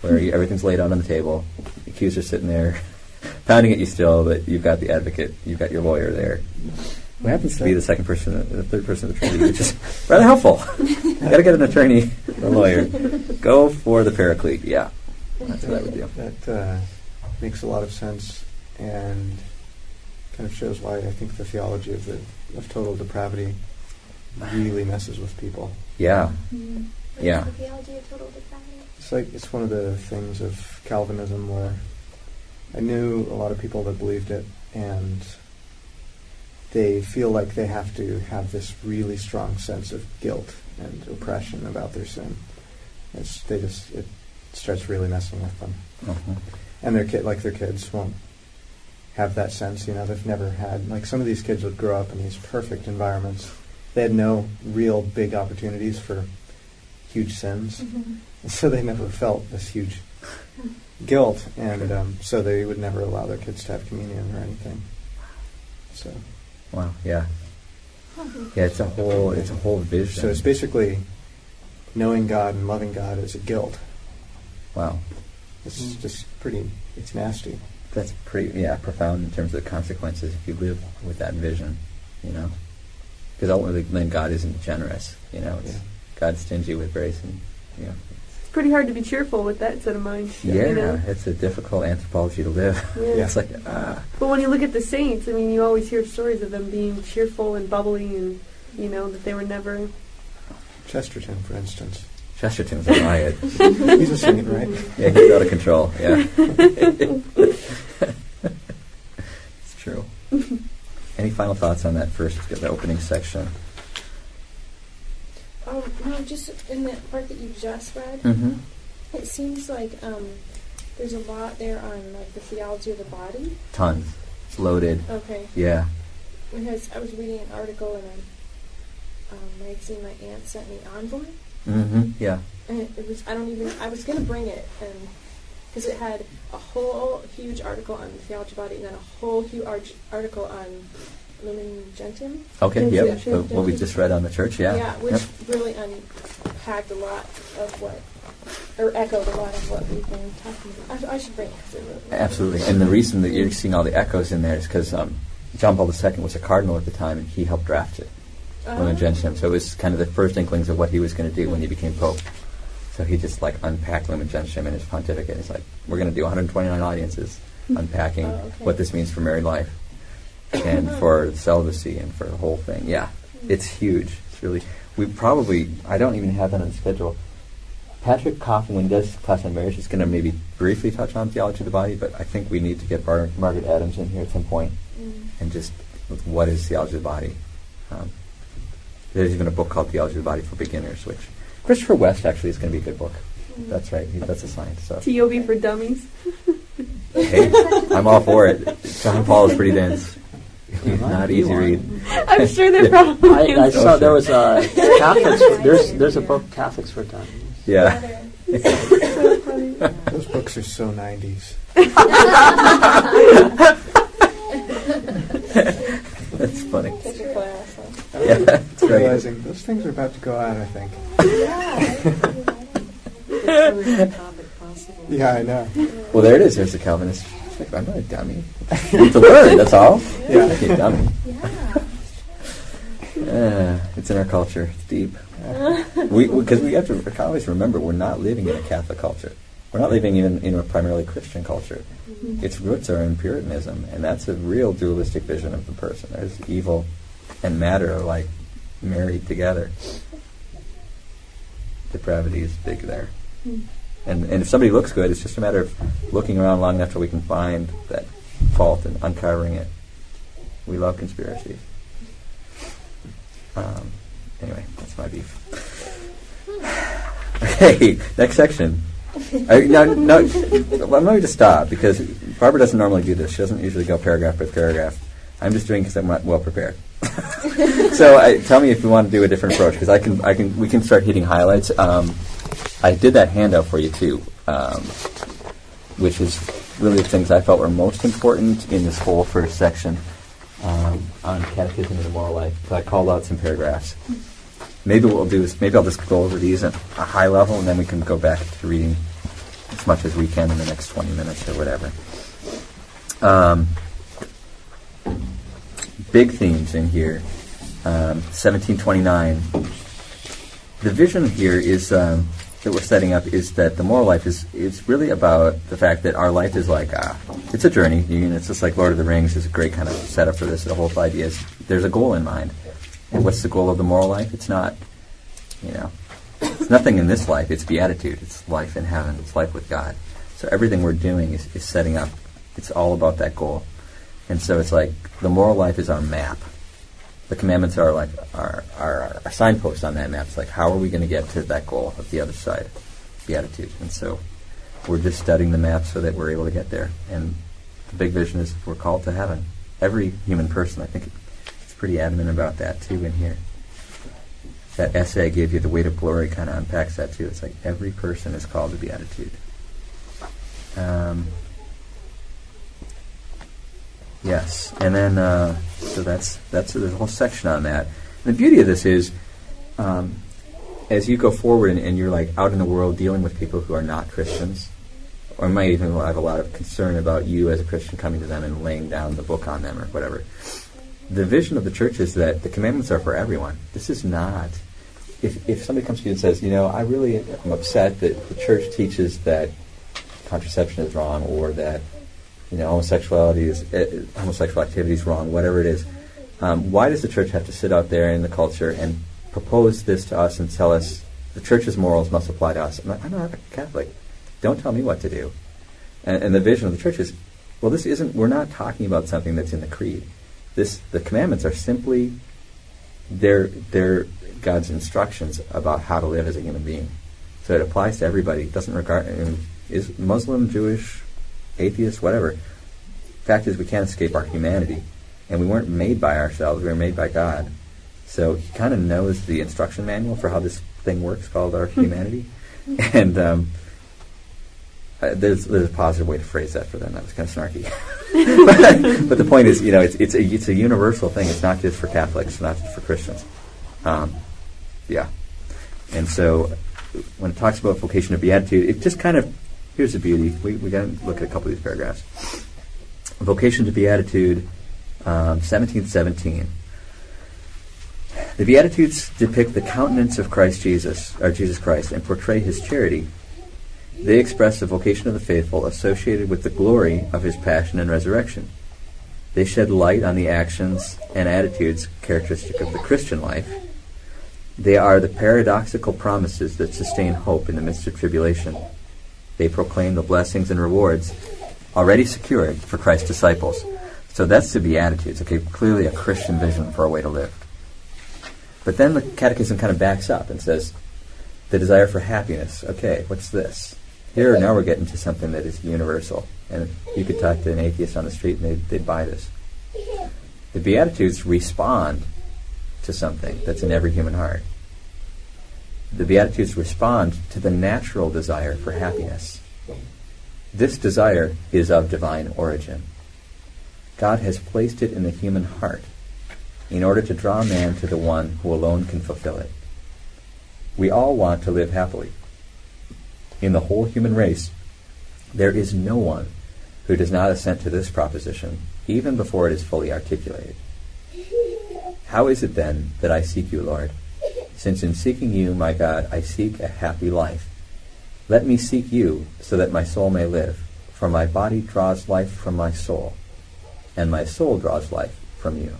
where you, everything's laid out on the table. The accuser's sitting there pounding at you still, but you've got the advocate, you've got your lawyer there. Who happens to be the second person, the third person of the Trinity, which is rather helpful. you got to get an attorney, a lawyer. Go for the paraclete. Yeah, that's what I would do. That uh, makes a lot of sense and kind of shows why I think the theology of the of total depravity really messes with people. Yeah, Mm. What is Yeah. the theology of total depravity? It's like it's one of the things of Calvinism where I knew a lot of people that believed it, and they feel like they have to have this really strong sense of guilt and oppression about their sin. It's, they just it starts really messing with them, Uh-huh. And their kid like their kids won't have that sense. You know, they've never had like some of these kids would grow up in these perfect environments. They had no real big opportunities for huge sins, and so they never felt this huge guilt, and um, so they would never allow their kids to have communion or anything. So, Wow. Yeah. Yeah. It's a whole. It's a whole vision. so it's basically knowing God and loving God is a guilt. wow. It's Mm. just pretty. It's nasty. That's pretty. Yeah. Profound in terms of the consequences if you live with that vision. You know. Because ultimately, then God isn't generous. You know. It's Yeah. God's stingy with grace, and you know. It's pretty hard to be cheerful with that set of mind. Yeah. You know? It's a difficult anthropology to live. Yeah. it's like ah. But when you look at the saints, I mean, you always hear stories of them being cheerful and bubbly, and you know that they were never. Chesterton, for instance. Chesterton's a riot. He's a saint, right? Yeah, he's out of control. Yeah. it's true. Any final thoughts on that first, the opening section? Um, no, just in the part that you just read, Mm-hmm. it seems like um, there's a lot there on like the theology of the body. Tons. It's loaded. Okay, Yeah. because I was reading an article in a um, magazine my aunt sent me, Envoy, Mm-hmm. Yeah. and it, it was I don't even I was gonna bring it and because it had a whole huge article on the theology body and then a whole huge article on lumen gentium. Okay. Yeah, Yep. sure, So what we just read on the church. Yeah. Yeah, which Yep. really unpacked a lot of what, or echoed a lot of what we've been talking about. I, I should bring it. Absolutely. And the reason that you're seeing all the echoes in there is because um, John Paul II was a cardinal at the time, and he helped draft it. Uh, Lumen Gentium. So it was kind of the first inklings of what he was going to do when he became pope. So he just like unpacked Lumen Gentium in his pontificate. He's like, we're going to do 129 audiences unpacking Oh, okay. what this means for married life and for celibacy and for the whole thing. Yeah, it's huge. It's really. We probably. I don't even have that on the schedule. Patrick Coffin, when he does class on marriage, is going to maybe briefly touch on theology of the body, but I think we need to get Bar- Margaret Adams in here at some point Mm. and just with what is theology of the body. Um, there's even a book called Theology of the Body for Beginners, which Christopher West actually is going to be a good book. Mm. That's right. He, that's a science. So T.O.B. for dummies. hey, I'm all for it. John Paul is pretty dense. Not easy to one. read. I'm sure they're probably. I, I saw there was a Catholics. There's there's a book Catholics for Dummies. Yeah. so. Those books are so 90s. That's funny. Take your class. huh? Yeah, that's right. Realizing those things are about to go out, I think. topic possible. Yeah, I know. Well, there it is. There's the Calvinist. Like, I'm not a dummy. You need to learn. That's all. Yeah. Not a dummy. Yeah. Uh, it's in our culture. It's deep. we because we, have to always remember we're not living in a Catholic culture. We're not living in, in a primarily Christian culture. Its roots are in Puritanism, and that's a real dualistic vision of the person. There's evil and matter are like married together. Depravity is big there. And, and if somebody looks good, it's just a matter of looking around long enough till we can find that fault and uncovering it. We love conspiracies. Um, anyway, that's my beef. Okay, next section. I, no, no, I'm going to stop because Barbara doesn't normally do this. She doesn't usually go paragraph by paragraph. I'm just doing because I'm well prepared. so I, tell me if you want to do a different approach because I can, I can, we can start hitting highlights. Um, I did that handout for you too, um, which is really the things I felt were most important in this whole first section um, on catechism and the moral life. So I called out some paragraphs. Maybe what we'll do is maybe I'll just go over these at a high level, and then we can go back to reading as much as we can in the next 20 minutes or whatever. Um, big themes in here. Um, 1729. The vision here is um, that we're setting up is that the moral life is is really about the fact that our life is like uh, it's a journey. You know, it's just like Lord of the Rings is a great kind of setup for this. The whole idea is there's a goal in mind, and what's the goal of the moral life? It's not, you know, It's nothing in this life. It's beatitude. It's life in heaven. It's life with God. So everything we're doing is, is setting up. It's all about that goal. And so it's like the moral life is our map. The commandments are like our, our, our signpost on that map. It's like how are we going to get to that goal of the other side, beatitude. And so we're just studying the map so that we're able to get there. And the big vision is we're called to heaven. Every human person, I think it's pretty adamant about that too in here. That essay I gave you, The Weight of Glory, kind of unpacks that too. It's like every person is called to beatitude. Um, yes, and then uh, so that's that's there's a whole section on that. And the beauty of this is, um, as you go forward and, and you're like out in the world dealing with people who are not Christians, or might even have a lot of concern about you as a Christian coming to them and laying down the book on them or whatever. The vision of the church is that the commandments are for everyone. This is not. If, if somebody comes to you and says, you know, I really am upset that the church teaches that contraception is wrong or that, you know, homosexuality is, uh, homosexual activity is wrong, whatever it is, um, why does the church have to sit out there in the culture and propose this to us and tell us the church's morals must apply to us? I'm, not, I'm not a Catholic. Don't tell me what to do. And, and the vision of the church is, well, this isn't. We're not talking about something that's in the creed. This the commandments are simply they're they're God's instructions about how to live as a human being. So it applies to everybody. It doesn't regard is Muslim, Jewish, atheist, whatever. Fact is, we can't escape our humanity, and we weren't made by ourselves. We were made by God. So He kind of knows the instruction manual for how this thing works, called our humanity, and um, uh, there's, there's a positive way to phrase that for them. That was kind of snarky. but, but, the point is, you know, it's, it's, a, it's a universal thing. It's not just for Catholics, it's not just for Christians. Um, yeah. And so when it talks about vocation of beatitude, it just kind of, here's the beauty. We, we got to look at a couple of these paragraphs. Vocation to beatitude, um, 1717. The Beatitudes depict the countenance of Christ Jesus, or Jesus Christ, and portray his charity they express the vocation of the faithful associated with the glory of his passion and resurrection. They shed light on the actions and attitudes characteristic of the Christian life. They are the paradoxical promises that sustain hope in the midst of tribulation. They proclaim the blessings and rewards already secured for Christ's disciples. So that's the Beatitudes. Okay, clearly a Christian vision for a way to live. But then the Catechism kind of backs up and says, the desire for happiness. Okay, what's this? Here, now we're getting to something that is universal. And you could talk to an atheist on the street and they'd, they'd buy this. The Beatitudes respond to something that's in every human heart. The Beatitudes respond to the natural desire for happiness. This desire is of divine origin. God has placed it in the human heart in order to draw man to the one who alone can fulfill it. We all want to live happily in the whole human race, there is no one who does not assent to this proposition, even before it is fully articulated. How is it then that I seek you, Lord? Since in seeking you, my God, I seek a happy life. Let me seek you so that my soul may live, for my body draws life from my soul, and my soul draws life from you.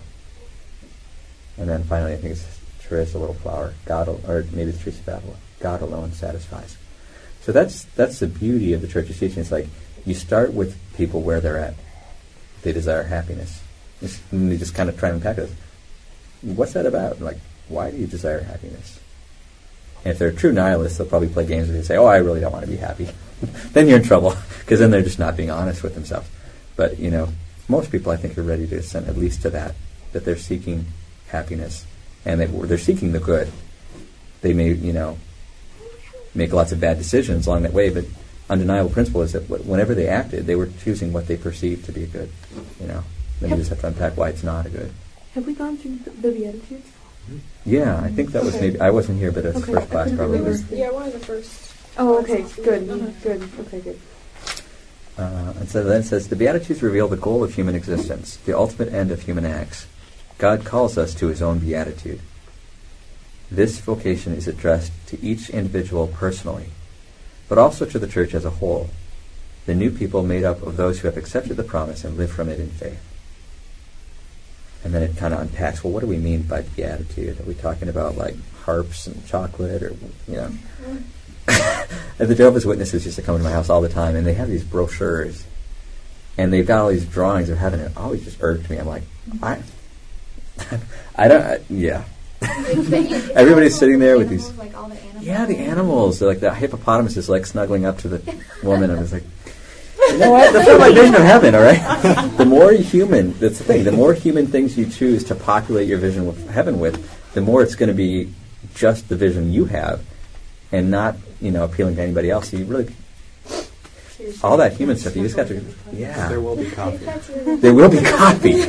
And then finally, I think it's Teresa Little Flower, God, or maybe it's Teresa of Avila. God alone satisfies. So that's that's the beauty of the Church church's teaching. It's like you start with people where they're at. They desire happiness. And they just kind of try and unpack it. What's that about? Like, why do you desire happiness? And if they're true nihilists, they'll probably play games with you and say, "Oh, I really don't want to be happy." then you're in trouble because then they're just not being honest with themselves. But you know, most people I think are ready to assent at least to that that they're seeking happiness and they, they're seeking the good. They may, you know, make lots of bad decisions along that way, but undeniable principle is that whenever they acted, they were choosing what they perceived to be a good. You know, then you just have to unpack why it's not a good. Have we gone through the Beatitudes? Yeah, I think that was Okay. maybe I wasn't here, but it was Okay, the first class couldn't probably. remember. Yeah, one of the first. Oh, okay, good, Uh-huh. good. Okay, good. Uh, and so then it says the Beatitudes reveal the goal of human existence, the ultimate end of human acts. God calls us to His own beatitude. This vocation is addressed to each individual personally, but also to the church as a whole, the new people made up of those who have accepted the promise and live from it in faith. And then it kind of unpacks, well, what do we mean by beatitude? Are we talking about like harps and chocolate or, you know? and the Jehovah's Witnesses used to come to my house all the time, and they have these brochures, and they've got all these drawings of heaven. It always just irked me. I'm like, I, I don't, I, yeah. Everybody's sitting there with these. Like all the animals. Yeah, the animals. They're like the hippopotamus is like snuggling up to the woman. I was like, you know what? That's not my vision of heaven. All right. the more human, that's the thing. The more human things you choose to populate your vision with heaven with, the more it's going to be just the vision you have, and not you know appealing to anybody else. So you really all that human stuff. You just got to yeah. There will be coffee. There will be coffee.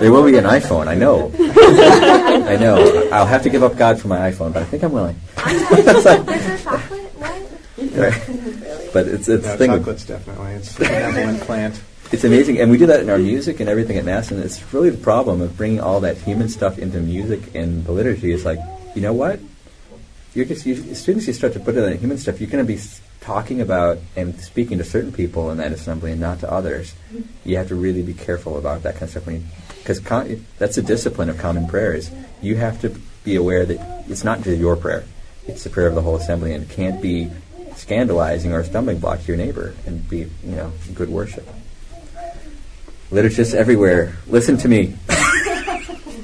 There will be an iPhone. I know. I know. I'll have to give up God for my iPhone, but I think I'm willing. Is there chocolate? What? Right. But it's it's No, the thing. with- chocolate's definitely it's a benevolent plant. It's amazing, and we do that in our music and everything at Mass, and it's really the problem of bringing all that human stuff into music and the liturgy. Is like, you know what? You're just you, as soon as you start to put in that human stuff, you're going to be talking about and speaking to certain people in that assembly and not to others. You have to really be careful about that kind of stuff when because con- that's a discipline of common prayers. You have to be aware that it's not just your prayer; it's the prayer of the whole assembly, and it can't be scandalizing or a stumbling block to your neighbor, and be you know good worship. Liturgists everywhere, listen to me.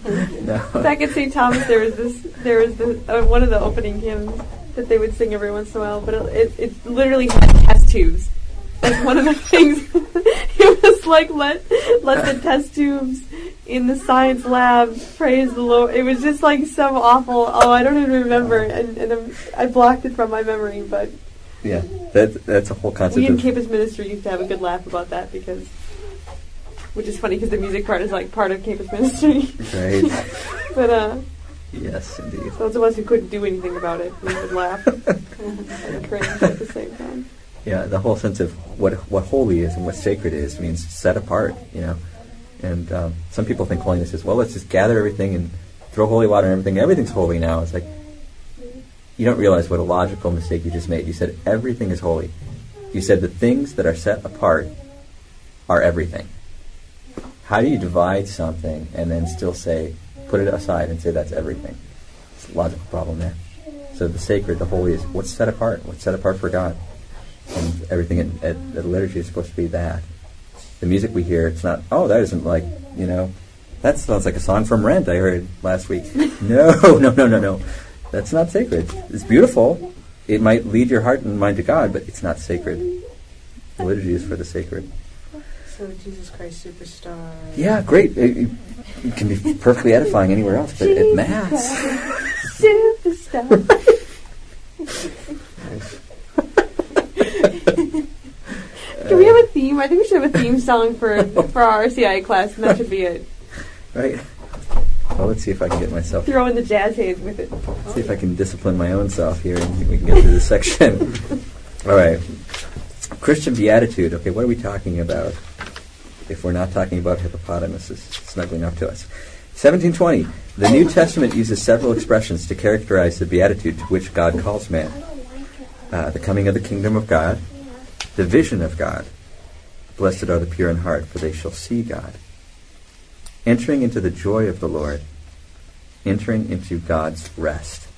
no. Back at St. Thomas, there was this, there was the, uh, one of the opening hymns that they would sing every once in a while, but it, it, it literally had test tubes. Like one of the things, it was like let let the test tubes in the science lab praise the Lord. It was just like so awful. Oh, I don't even remember, and, and I blocked it from my memory. But Yeah, that, that's a whole concept we in campus ministry used to have a good laugh about that because, which is funny because the music part is like part of campus ministry. right. but uh, yes, indeed. those of us who couldn't do anything about it, we would laugh and cringe at the same time. Yeah, the whole sense of what what holy is and what sacred is means set apart. You know, and um, some people think holiness is well, let's just gather everything and throw holy water and everything. Everything's holy now. It's like you don't realize what a logical mistake you just made. You said everything is holy. You said the things that are set apart are everything. How do you divide something and then still say, put it aside and say that's everything? It's a logical problem there. So the sacred, the holy is what's set apart, what's set apart for God. And everything at, at the liturgy is supposed to be that. The music we hear, it's not, oh, that isn't like, you know, that sounds like a song from Rent I heard last week. no, no, no, no, no. That's not sacred. It's beautiful. It might lead your heart and mind to God, but it's not sacred. The liturgy is for the sacred. So Jesus Christ Superstar. Yeah, great. It, it can be perfectly edifying anywhere else, but at Mass. Superstar. Can we have a theme? I think we should have a theme song for for our RCIA class, and that should be it. Right? Well, let's see if I can get myself Throw in the jazz hands with it. See if I can discipline my own self here and we can get through this section. All right. Christian beatitude. Okay, what are we talking about if we're not talking about hippopotamuses snuggling up to us? 1720. The New Testament uses several expressions to characterize the beatitude to which God calls man. Uh, the coming of the kingdom of God, the vision of God. Blessed are the pure in heart, for they shall see God. Entering into the joy of the Lord, entering into God's rest.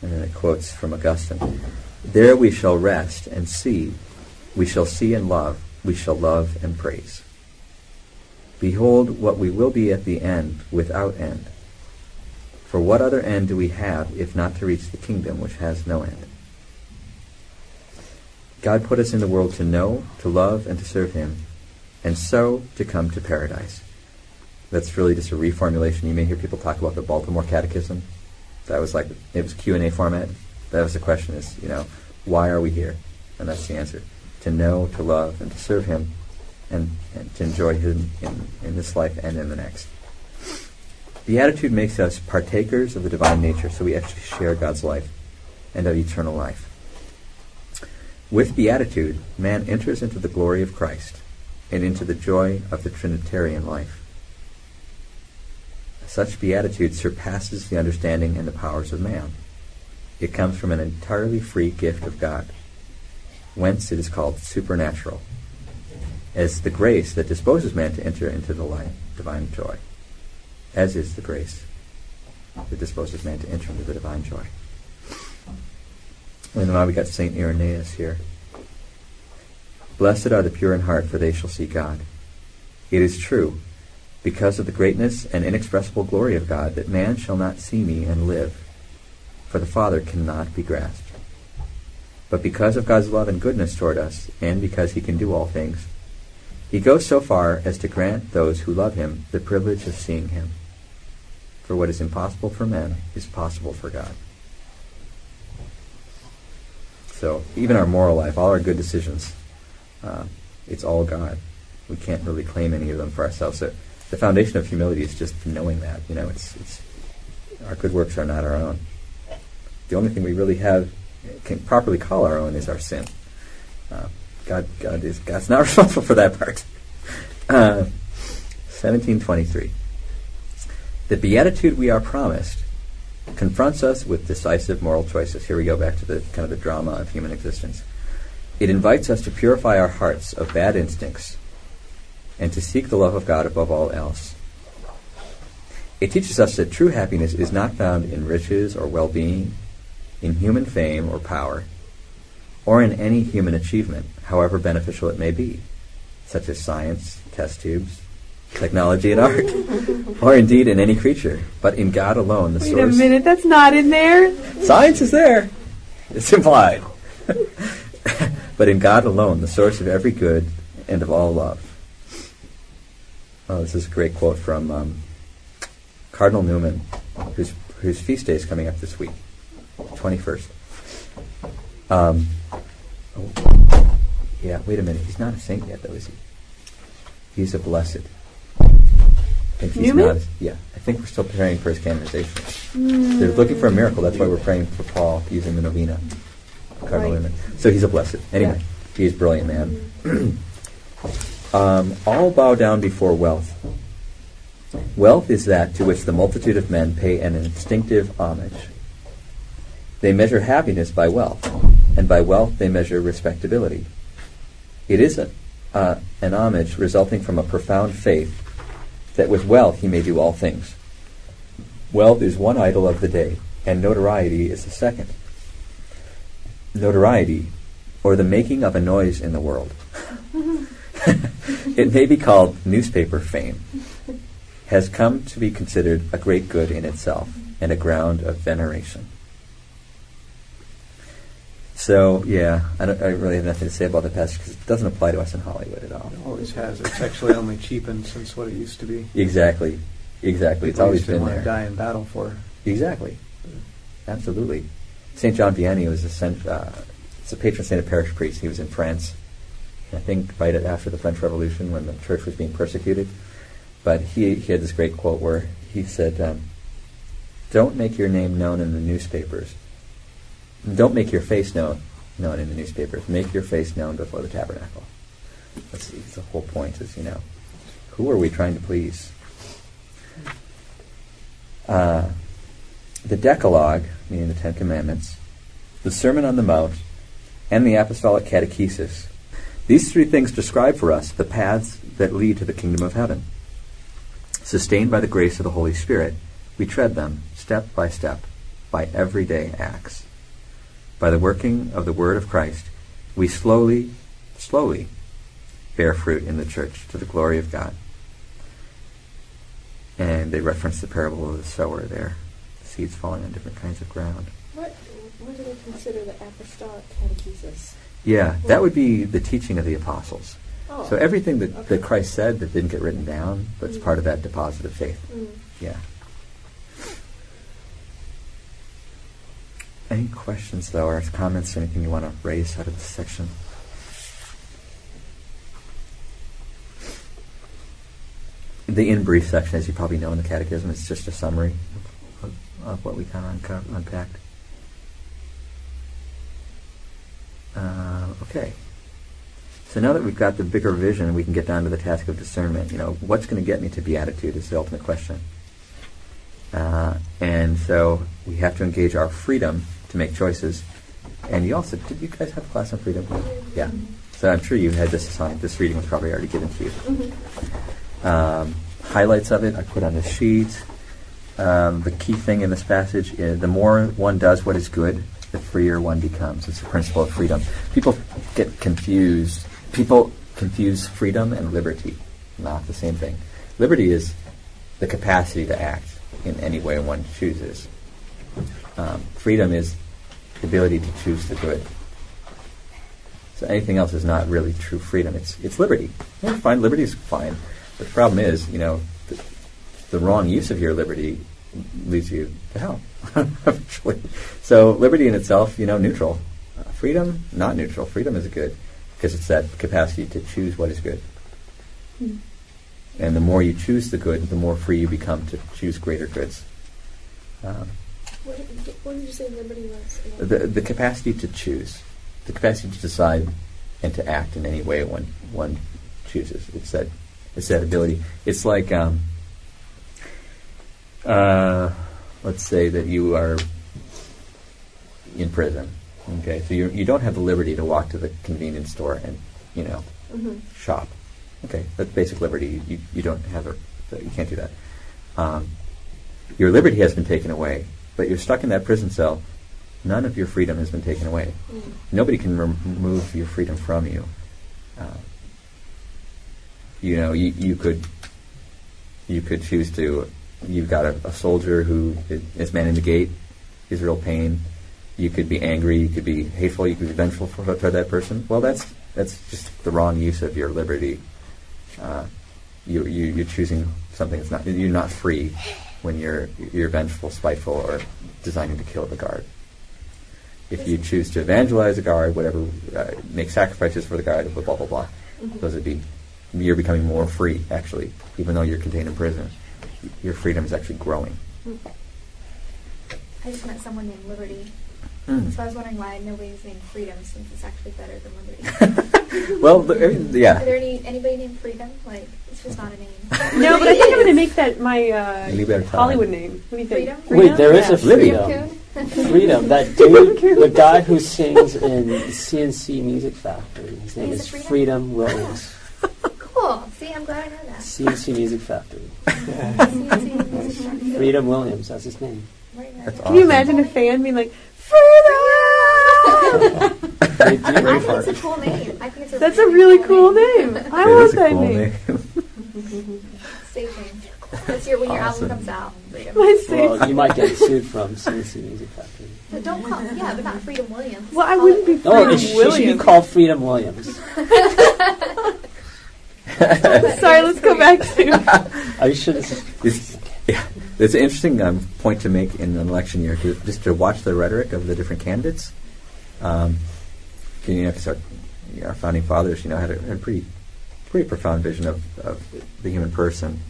And then it quotes from Augustine There we shall rest and see, we shall see and love, we shall love and praise. Behold what we will be at the end without end. For what other end do we have if not to reach the kingdom which has no end? God put us in the world to know, to love, and to serve Him, and so to come to paradise. That's really just a reformulation. You may hear people talk about the Baltimore Catechism. That was like it was Q and A format. That was the question: is you know why are we here? And that's the answer: to know, to love, and to serve Him, and, and to enjoy Him in, in this life and in the next. Beatitude makes us partakers of the divine nature, so we actually share God's life and of eternal life. With beatitude, man enters into the glory of Christ and into the joy of the Trinitarian life. Such beatitude surpasses the understanding and the powers of man. It comes from an entirely free gift of God, whence it is called supernatural, as the grace that disposes man to enter into the light, divine joy. as is the grace that disposes man to enter into the divine joy. And now we got St. Irenaeus here. Blessed are the pure in heart, for they shall see God. It is true, because of the greatness and inexpressible glory of God, that man shall not see me and live, for the Father cannot be grasped. But because of God's love and goodness toward us, and because he can do all things, he goes so far as to grant those who love him the privilege of seeing him. For what is impossible for men is possible for God. So even our moral life, all our good decisions, uh, it's all God. We can't really claim any of them for ourselves. So the foundation of humility is just knowing that. You know, it's, it's our good works are not our own. The only thing we really have can properly call our own is our sin. Uh, God, God is God's not responsible for that part. Uh, 1723. The beatitude we are promised confronts us with decisive moral choices. Here we go back to the kind of the drama of human existence. It invites us to purify our hearts of bad instincts and to seek the love of God above all else. It teaches us that true happiness is not found in riches or well-being, in human fame or power, or in any human achievement, however beneficial it may be, such as science, test tubes, technology, and art, or indeed in any creature, but in God alone, the Wait source. a minute, that's not in there. Science is there. It's implied. but in God alone, the source of every good and of all love. Oh, this is a great quote from um, Cardinal Newman, whose, whose feast day is coming up this week, 21st. Um, oh, yeah, wait a minute. He's not a saint yet, though, is he? He's a blessed. I think he's Newman? not. Yeah, I think we're still preparing for his canonization. They're looking for a miracle. That's why we're praying for Paul using the novena. Cardinal Right. Newman. So he's a blessed. Anyway, he's a brilliant man. um, all bow down before wealth. Wealth is that to which the multitude of men pay an instinctive homage. They measure happiness by wealth, and by wealth they measure respectability. It is a, uh, an homage resulting from a profound faith that with wealth he may do all things. Wealth is one idol of the day, and notoriety is the second. Notoriety, or the making of a noise in the world. it may be called newspaper fame, has come to be considered a great good in itself and a ground of veneration. So, yeah, I, don't, I really have nothing to say about the passage because it doesn't apply to us in Hollywood at all. It always has. It's actually only cheapened since what it used to be. Exactly. Exactly. It's always been there. die in battle for. Exactly. Absolutely. St. John Vianney was a, uh, it's a patron saint of parish priests. He was in France, I think, right after the French Revolution when the church was being persecuted. But he, he had this great quote where he said, um, Don't make your name known in the newspapers. Don't make your face known, known in the newspapers. Make your face known before the tabernacle. That's the, the whole point is, you know, who are we trying to please? Uh, the Decalogue, meaning the Ten Commandments, the Sermon on the Mount, and the Apostolic Catechesis. These three things describe for us the paths that lead to the kingdom of heaven. Sustained by the grace of the Holy Spirit, we tread them step by step by everyday acts. By the working of the Word of Christ, we slowly, slowly bear fruit in the church to the glory of God. And they reference the parable of the sower there, the seeds falling on different kinds of ground. What, what do they consider the apostolic catechesis? Yeah, that would be the teaching of the apostles. Oh. So everything that, Okay. that Christ said that didn't get written down, that's Mm. part of that deposit of faith. Mm. Yeah. Any questions, though, or comments, or anything you want to raise out of this section? The in brief section, as you probably know in the Catechism, is just a summary of, of what we kind of unco- unpacked. Uh, okay. So now that we've got the bigger vision, we can get down to the task of discernment. You know, what's going to get me to beatitude is the ultimate question. Uh, and so we have to engage our freedom to make choices. And you also, did you guys have a class on freedom? Yeah. So I'm sure you had this assigned. This reading was probably already given to you. Mm-hmm. Um, highlights of it I put on the sheet. Um, the key thing in this passage is the more one does what is good, the freer one becomes. It's the principle of freedom. People get confused. People confuse freedom and liberty. Not the same thing. Liberty is the capacity to act in any way one chooses. Um, freedom is the ability to choose the good. So anything else is not really true freedom. It's it's liberty. Yeah, fine, liberty is fine. But the problem is, you know, the, the wrong use of your liberty leads you to hell. eventually. so liberty in itself, you know, neutral. Uh, freedom, not neutral. Freedom is good because it's that capacity to choose what is good. Hmm. And the more you choose the good, the more free you become to choose greater goods. Um, What did, what did you say liberty was? the the capacity to choose, the capacity to decide and to act in any way one one chooses. It's that it's that ability. It's like um, uh, let's say that you are in prison. Okay, so you you don't have the liberty to walk to the convenience store and you know hmm shop. Okay, that's basic liberty. You, you don't have a, you can't do that. Um, your liberty has been taken away, but you're stuck in that prison cell. None of your freedom has been taken away. Mm. Nobody can rem- remove your freedom from you. Uh, you know, you, you could you could choose to. You've got a, a soldier who is manning the gate. Is real pain. You could be angry. You could be hateful. You could be vengeful for, for that person. Well, that's that's just the wrong use of your liberty. Uh, you, you you're choosing something that's not. You're not free when you're you're vengeful, spiteful, or designing to kill the guard. If you choose to evangelize a guard, whatever, uh, make sacrifices for the guard, blah blah blah blah, Mhm. those would be. You're becoming more free, actually, even though you're contained in prison. Your freedom is actually growing. I just met someone named Liberty. Mm. So I was wondering why nobody's named Freedom since it's actually better than Liberty. well, the, I mean, Are there any anybody named Freedom? Like it's just not a name. No, but I think I'm going to make that my uh, Hollywood name. What do you think? Freedom? Wait, there is Yeah. a freedom. Freedom Freedom. That dude, the guy who sings in C+C Music Factory, his name He's is Freedom? Freedom Williams. Cool. See, I'm glad I know that. C+C Music Factory. Freedom. Freedom Williams, that's his name. That's Can you imagine a fan being like, Freedom! They. I think it's a cool name. I think it's a That's a really cool name. I want that cool name. name. Stage name. That's your when your Awesome. album comes out. Freedom. My. Well, you might get sued from C+C Music Factory. But don't call yeah, but not Freedom Williams. Well, I Call wouldn't it- be No, Freedom it, sh- it should be Williams. called Freedom Williams. Sorry, let's go back to. This It's, yeah, it's an interesting um, point to make in an election year, to, just to watch the rhetoric of the different candidates. Um, you know, our, our founding fathers, you know, had a, had a pretty, pretty profound vision of, of the human person,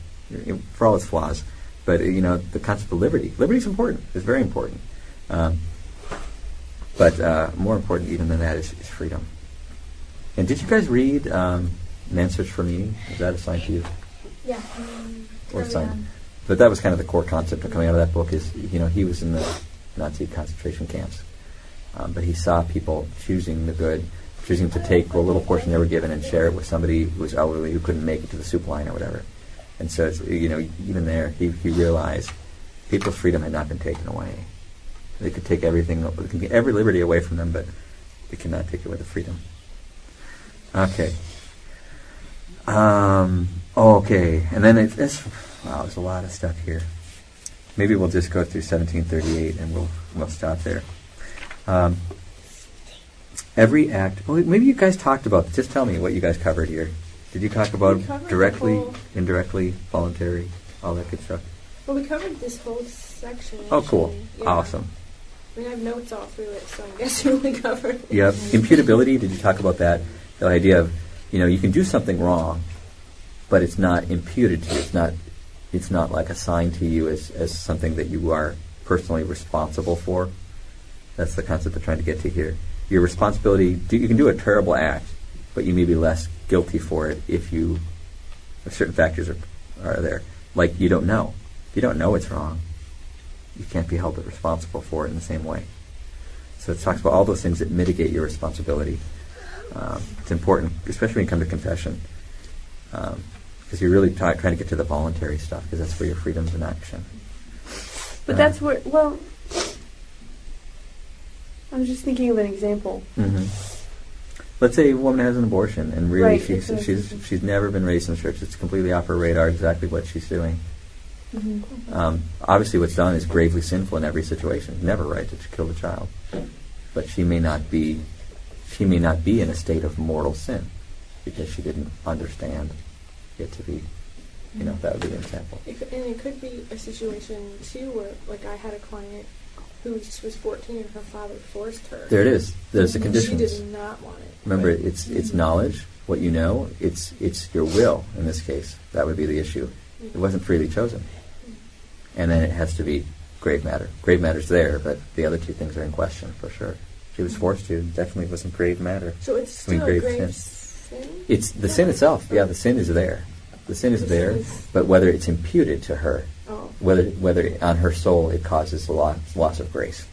for all its flaws. But you know, the concept of liberty, liberty is important. It's very important. Um, but uh, more important even than that is, is freedom. And did you guys read um, *Man's Search for Meaning*? Is that assigned to you? Yeah. Um, Or on. But that was kind of the core concept of coming out of that book is, you know, he was in the Nazi concentration camps. Um, but he saw people choosing the good, choosing to take the little portion they were given and share it with somebody who was elderly who couldn't make it to the soup line or whatever. And so, it's, you know, even there, he, he realized people's freedom had not been taken away. They could take everything, they could get every liberty away from them, but they could not take away the freedom. Okay. Um, okay, and then it's, it's wow, there's a lot of stuff here. Maybe we'll just go through 1738 and we'll we'll stop there. Um, every act. Well, maybe you guys talked about. Just tell me what you guys covered here. Did you talk about We covered the directly, indirectly, voluntary, all that good stuff? Well, we covered this whole section. Oh, cool. Yeah. awesome. I mean, I have notes all through it, so I guess guessing we covered. it. Yep. Imputability. Did you talk about that? The idea of, you know, you can do something wrong, but it's not imputed to you. It's not. It's not like assigned to you as, as something that you are personally responsible for. That's the concept they're trying to get to here. Your responsibility. Do, you can do a terrible act, but you may be less guilty for it if you. If certain factors are are there, like you don't know. If you don't know it's wrong, you can't be held responsible for it in the same way. So it talks about all those things that mitigate your responsibility. Um, it's important, especially when you come to confession. Um, because you're really try, trying to get to the voluntary stuff because that's where your freedom's in action. But Uh, that's where, well, I was just thinking of an example. hmm Let's say a woman has an abortion, and really Right, she's she's she's never been raised in the church. It's completely off her radar exactly what she's doing. Mm-hmm. Um, obviously, what's done is gravely sinful in every situation. Never right to kill the child, but she may not be she may not be in a state of mortal sin because she didn't understand it to be. You know, that would be an example. It and it could be a situation too where, like, I had a client who just was 14 and her father forced her. There it is. There's the conditions. She did not want it. Remember, it's it's mm-hmm. knowledge, what you know. It's it's your will in this case. That would be the issue. It wasn't freely chosen, mm-hmm. and then it has to be grave matter. Grave matter's there, but the other two things are in question for sure. She was forced to. Definitely wasn't grave matter. So it's I mean, still a grave grave sin. sin? It's the sin itself. Yeah, the sin is there. The sin is The there, sin is- but whether it's imputed to her, Oh. whether whether on her soul it causes a loss, loss of grace.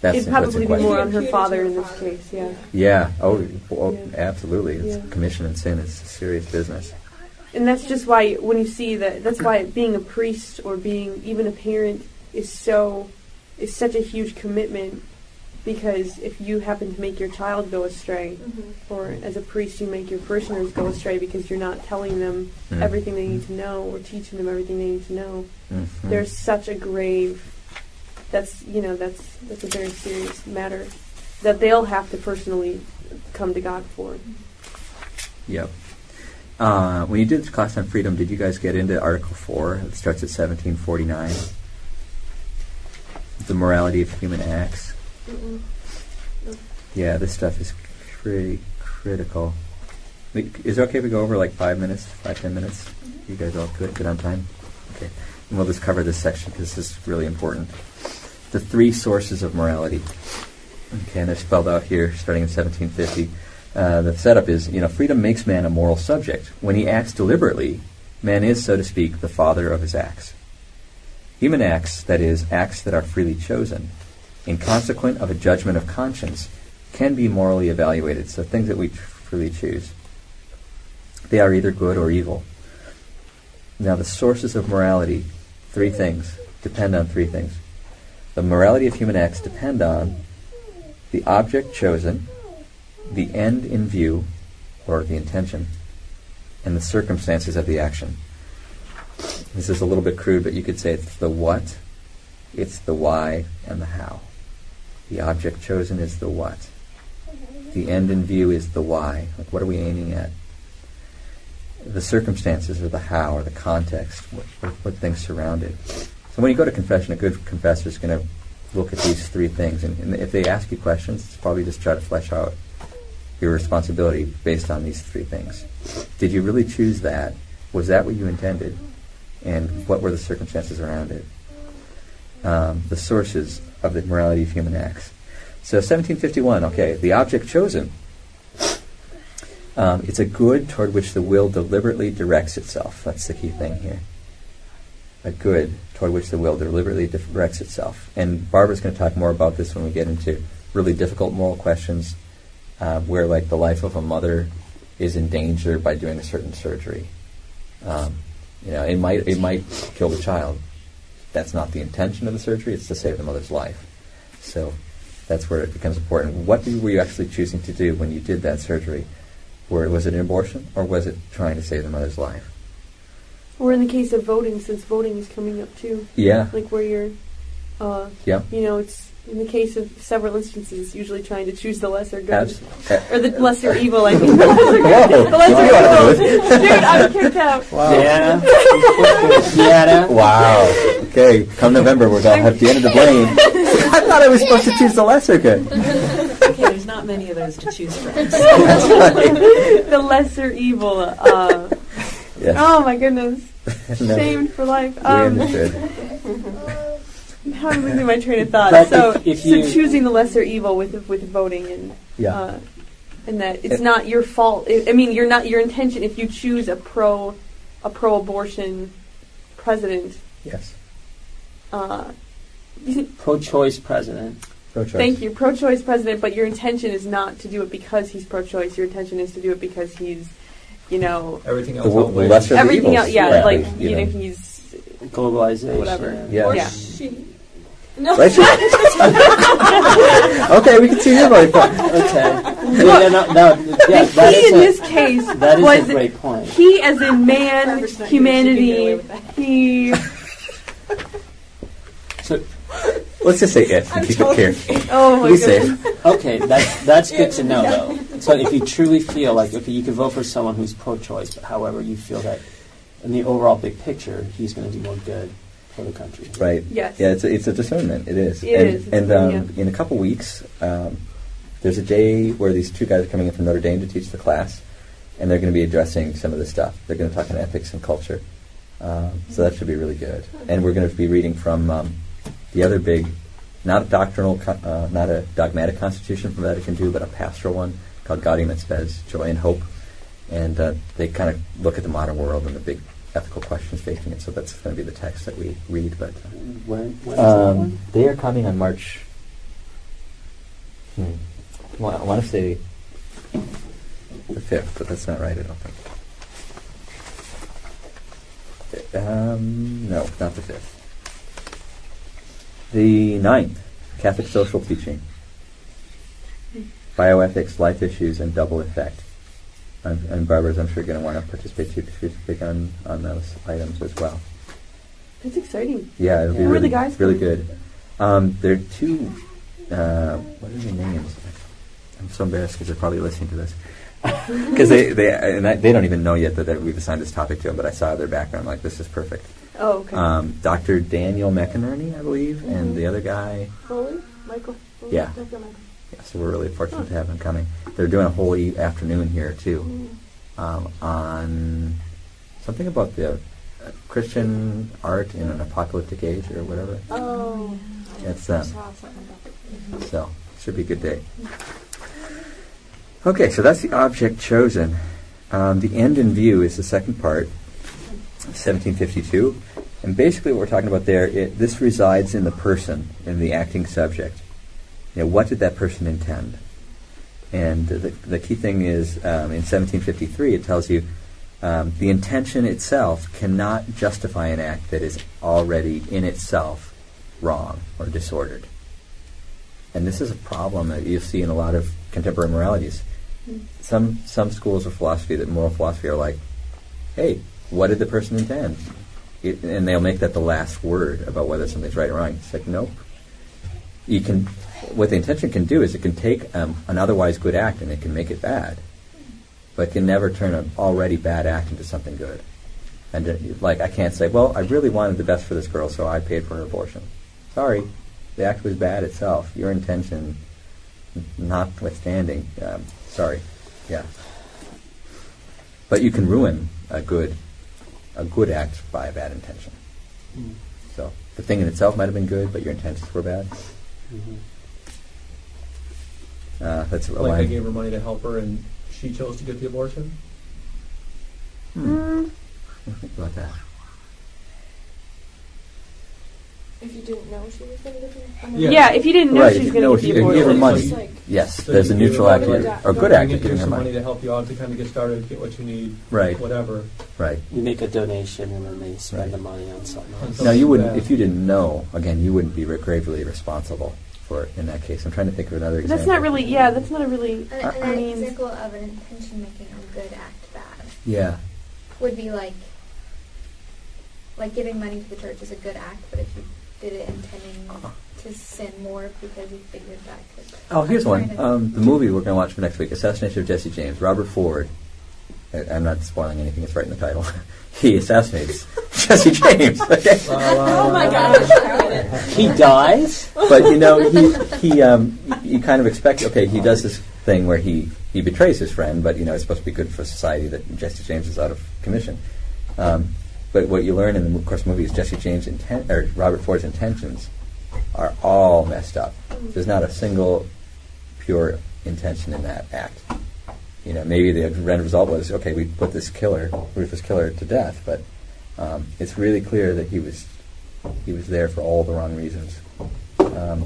That's It'd probably in be question. more on her father in this case, yeah. Yeah. Oh, oh Yeah. absolutely. It's Yeah. commission and sin is serious business. And that's just why when you see that, that's why being a priest or being even a parent is so, is such a huge commitment. Because if you happen to make your child go astray, Mhm. or as a priest you make your parishioners go astray because you're not telling them Mm. everything they need to know or teaching them everything they need to know, Mhm. there's such a grave. That's you know that's that's a very serious matter that they'll have to personally come to God for. Yep. Uh, when you did the class on freedom, did you guys get into Article 4? It starts at 1749. The morality of human acts. Mm-mm. Yeah, this stuff is pretty critical. Is it okay if we go over like five minutes, five, ten minutes? You guys all good, good on time? Okay. And we'll just cover this section because this is really important. The three sources of morality. Okay, and they're spelled out here starting in 1750. Uh, the setup is, you know, freedom makes man a moral subject. When he acts deliberately, man is, so to speak, the father of his acts. Human acts, that is, acts that are freely chosen, in consequent of a judgment of conscience, can be morally evaluated. So things that we freely choose. They are either good or evil. Now the sources of morality, three things, depend on three things. The morality of human acts depend on the object chosen, the end in view, or the intention, and the circumstances of the action. This is a little bit crude, but you could say it's the what, it's the why, and the how. The object chosen is the what. The end in view is the why. Like, what are we aiming at? The circumstances, or the how, or the context, what, what, what things surround it. So when you go to confession, a good confessor is going to look at these three things, and, and if they ask you questions, it's probably just try to flesh out your responsibility based on these three things. Did you really choose that? Was that what you intended? And what were the circumstances around it? Um, the sources of the morality of human acts. So 1751, okay, the object chosen. Um, it's a good toward which the will deliberately directs itself. That's the key thing here. A good toward which the will deliberately directs itself. And Barbara's going to talk more about this when we get into really difficult moral questions, uh, where like the life of a mother is in danger by doing a certain surgery. Um, you know, it might it might kill the child. That's not the intention of the surgery. It's to save the mother's life. So that's where it becomes important. What were you actually choosing to do when you did that surgery? Where was it an abortion or was it trying to save the mother's life? Or in the case of voting, since voting is coming up too, Yeah. like where you're, uh, Yeah. you know, it's in the case of several instances, usually trying to choose the lesser good. Abs- Or the lesser evil, I mean. the lesser good. Whoa. The lesser You wanna do evil. Dude, I'm kicked out. Wow. Yeah. yeah. Wow. Okay, come November, we're going to have Deanna to blame. I thought I was supposed to choose the lesser good. Okay, there's not many of those to choose from. That's right. the lesser evil. Uh, Yes. Oh my goodness. No, Shamed for life. we Um, understood. How am losing my train of thought? But so, if- if so choosing the lesser evil with with voting and Yeah. uh, and that it's It- not your fault. I I mean, you're not your intention if you choose a pro a pro-abortion president. Yes. Uh, Pro-choice president. Pro-choice. thank you, pro-choice president. But your intention is not to do it because he's pro-choice. Your intention is to do it because he's you know, Everything The else w- outweighs- lesser- the everything else. Yeah, yeah, like you you know, know. he's Globalization. Whatever. Yeah. Or Yeah. she. No. Right? okay, we can see your viewpoint. Okay. Yeah, yeah, no, no, yeah, the that he in a- this case that is was a great point. he as in man, Robert's not here, she can get away humanity. He So, Let's just say it and keep it clear. oh my Be safe. okay, that's that's good to know though. So if you truly feel like okay, you could vote for someone who's pro-choice, but however you feel that in the overall big picture, he's going to do more good for the country. Right. Yes. Yeah, it's a, it's a discernment. It is. It and, is. It's And um, yeah. in a couple weeks, um, there's a day where these two guys are coming in from Notre Dame to teach the class, and they're going to be addressing some of this stuff. They're going to talk on ethics and culture. Um, so that should be really good. And we're going to be reading from um, the other big, not a doctrinal, uh, not a dogmatic constitution from Vatican II, but a pastoral one called Gaudium et Spes, Joy and Hope. And uh, they kind of look at the modern world and the big ethical questions facing it. So that's going to be the text that we read. But When, when um, they are coming on March. Hmm. Well, I want to say the fifth, but that's not right. I don't think. Um, no, not the fifth. The ninth, Catholic social teaching, bioethics, life issues, and double effect. And, and Barbara's, I'm sure, going to want to participate too, because she's big on, on those items as well. That's exciting. Yeah, it'll be Who are really, the guys really good. Um, there are two. Uh, what are their names? I'm so embarrassed because they're probably listening to this. Because they they and I, they don't even know yet that, that we've assigned this topic to them. But I saw their background, like this is perfect. Oh, okay. Um, Dr. Daniel McInerny, I believe, and Mhm. the other guy. Foley? Michael? Foley? Yeah. Dr. Michael. Yeah, so we're really fortunate to have them coming. They're doing a whole e- afternoon here too, um, on something about the uh, Christian art in an apocalyptic age or whatever. Oh. It's them. Saw something about it. So, should be a good day. Okay, so that's the object chosen. Um, the end in view is the second part, 1752. And basically, what we're talking about there, it, this resides in the person, in the acting subject. You know, what did that person intend? And the, the key thing is, um, in 1753, it tells you um, the intention itself cannot justify an act that is already in itself wrong or disordered. And this is a problem that you see in a lot of contemporary moralities. Some some schools of philosophy, that moral philosophy, are like, "Hey, what did the person intend?" It, and they'll make that the last word about whether something's right or wrong. It's like, nope. You can, what the intention can do is it can take um, an otherwise good act and it can make it bad, but it can never turn an already bad act into something good. And uh, like, I can't say, "Well, I really wanted the best for this girl, so I paid for her abortion." Sorry, the act was bad itself. Your intention, notwithstanding, um, sorry, yeah. But you can ruin a good, a good act by a bad intention. Mm. So the thing in itself might have been good, but your intentions were bad. Mhm. Uh, that's Like line. they gave her money to help her, and she chose to get the abortion. Hmm. Mm, Think about that. If you didn't know she was going to get the Yeah. yeah. if you didn't know Right, she was going to if get you the give her money, It's like- yes, So there's a neutral her act here, to- or good Giving act you of give giving her some money. money to help you out to kind of get started, get what you need, Right, whatever. right. You make a donation and then they spend Right. the money on something else. Now you wouldn't, bad. if you didn't know. Again, you wouldn't be gravely responsible for in that case. I'm trying to think of another example. that's not really. Yeah, that's not a really. An, Uh, an I mean- example of an intention making a good act bad Yeah, would be like like giving money to the church is a good act, but if you did it intending to sin more because you figured that could. Oh, here's one. Um, the movie we're going to watch for next week, Assassination of Jesse James. Robert Ford. I, I'm not spoiling anything. It's right in the title. he assassinates Jesse James. Okay. Oh my gosh. I get it. He dies? but you know, he he um, you kind of expect. Okay, he does this thing where he he betrays his friend, but you know it's supposed to be good for society that Jesse James is out of commission. Um, but what you learn in the of course movie is Jesse James' intent or Robert Ford's intentions are all messed up. There's not a single pure intention in that act. You know, maybe the end result was okay. We put this killer, Rufus killer, to death, but um, it's really clear that he was he was there for all the wrong reasons. Um,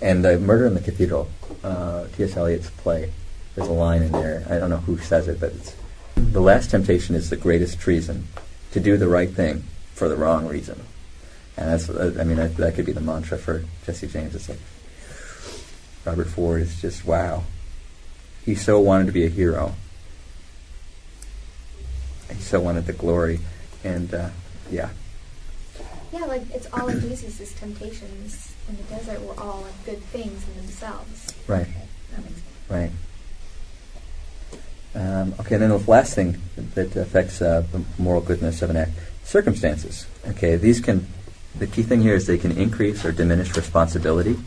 and the Murder in the Cathedral, uh, T.S. Eliot's play. There's a line in there. I don't know who says it, but it's The last temptation is the greatest treason, to do the right thing for the wrong reason. And that's, uh, I mean, that, that could be the mantra for Jesse James. It's like, Robert Ford is just, wow. He so wanted to be a hero. He so wanted the glory. And, uh, yeah. Yeah, like it's all of Jesus' temptations in the desert were all like good things in themselves. Right. That makes sense. Right. Um, okay, then the last thing that affects uh, the moral goodness of an act circumstances. Okay, these can, the key thing here is they can increase or diminish responsibility,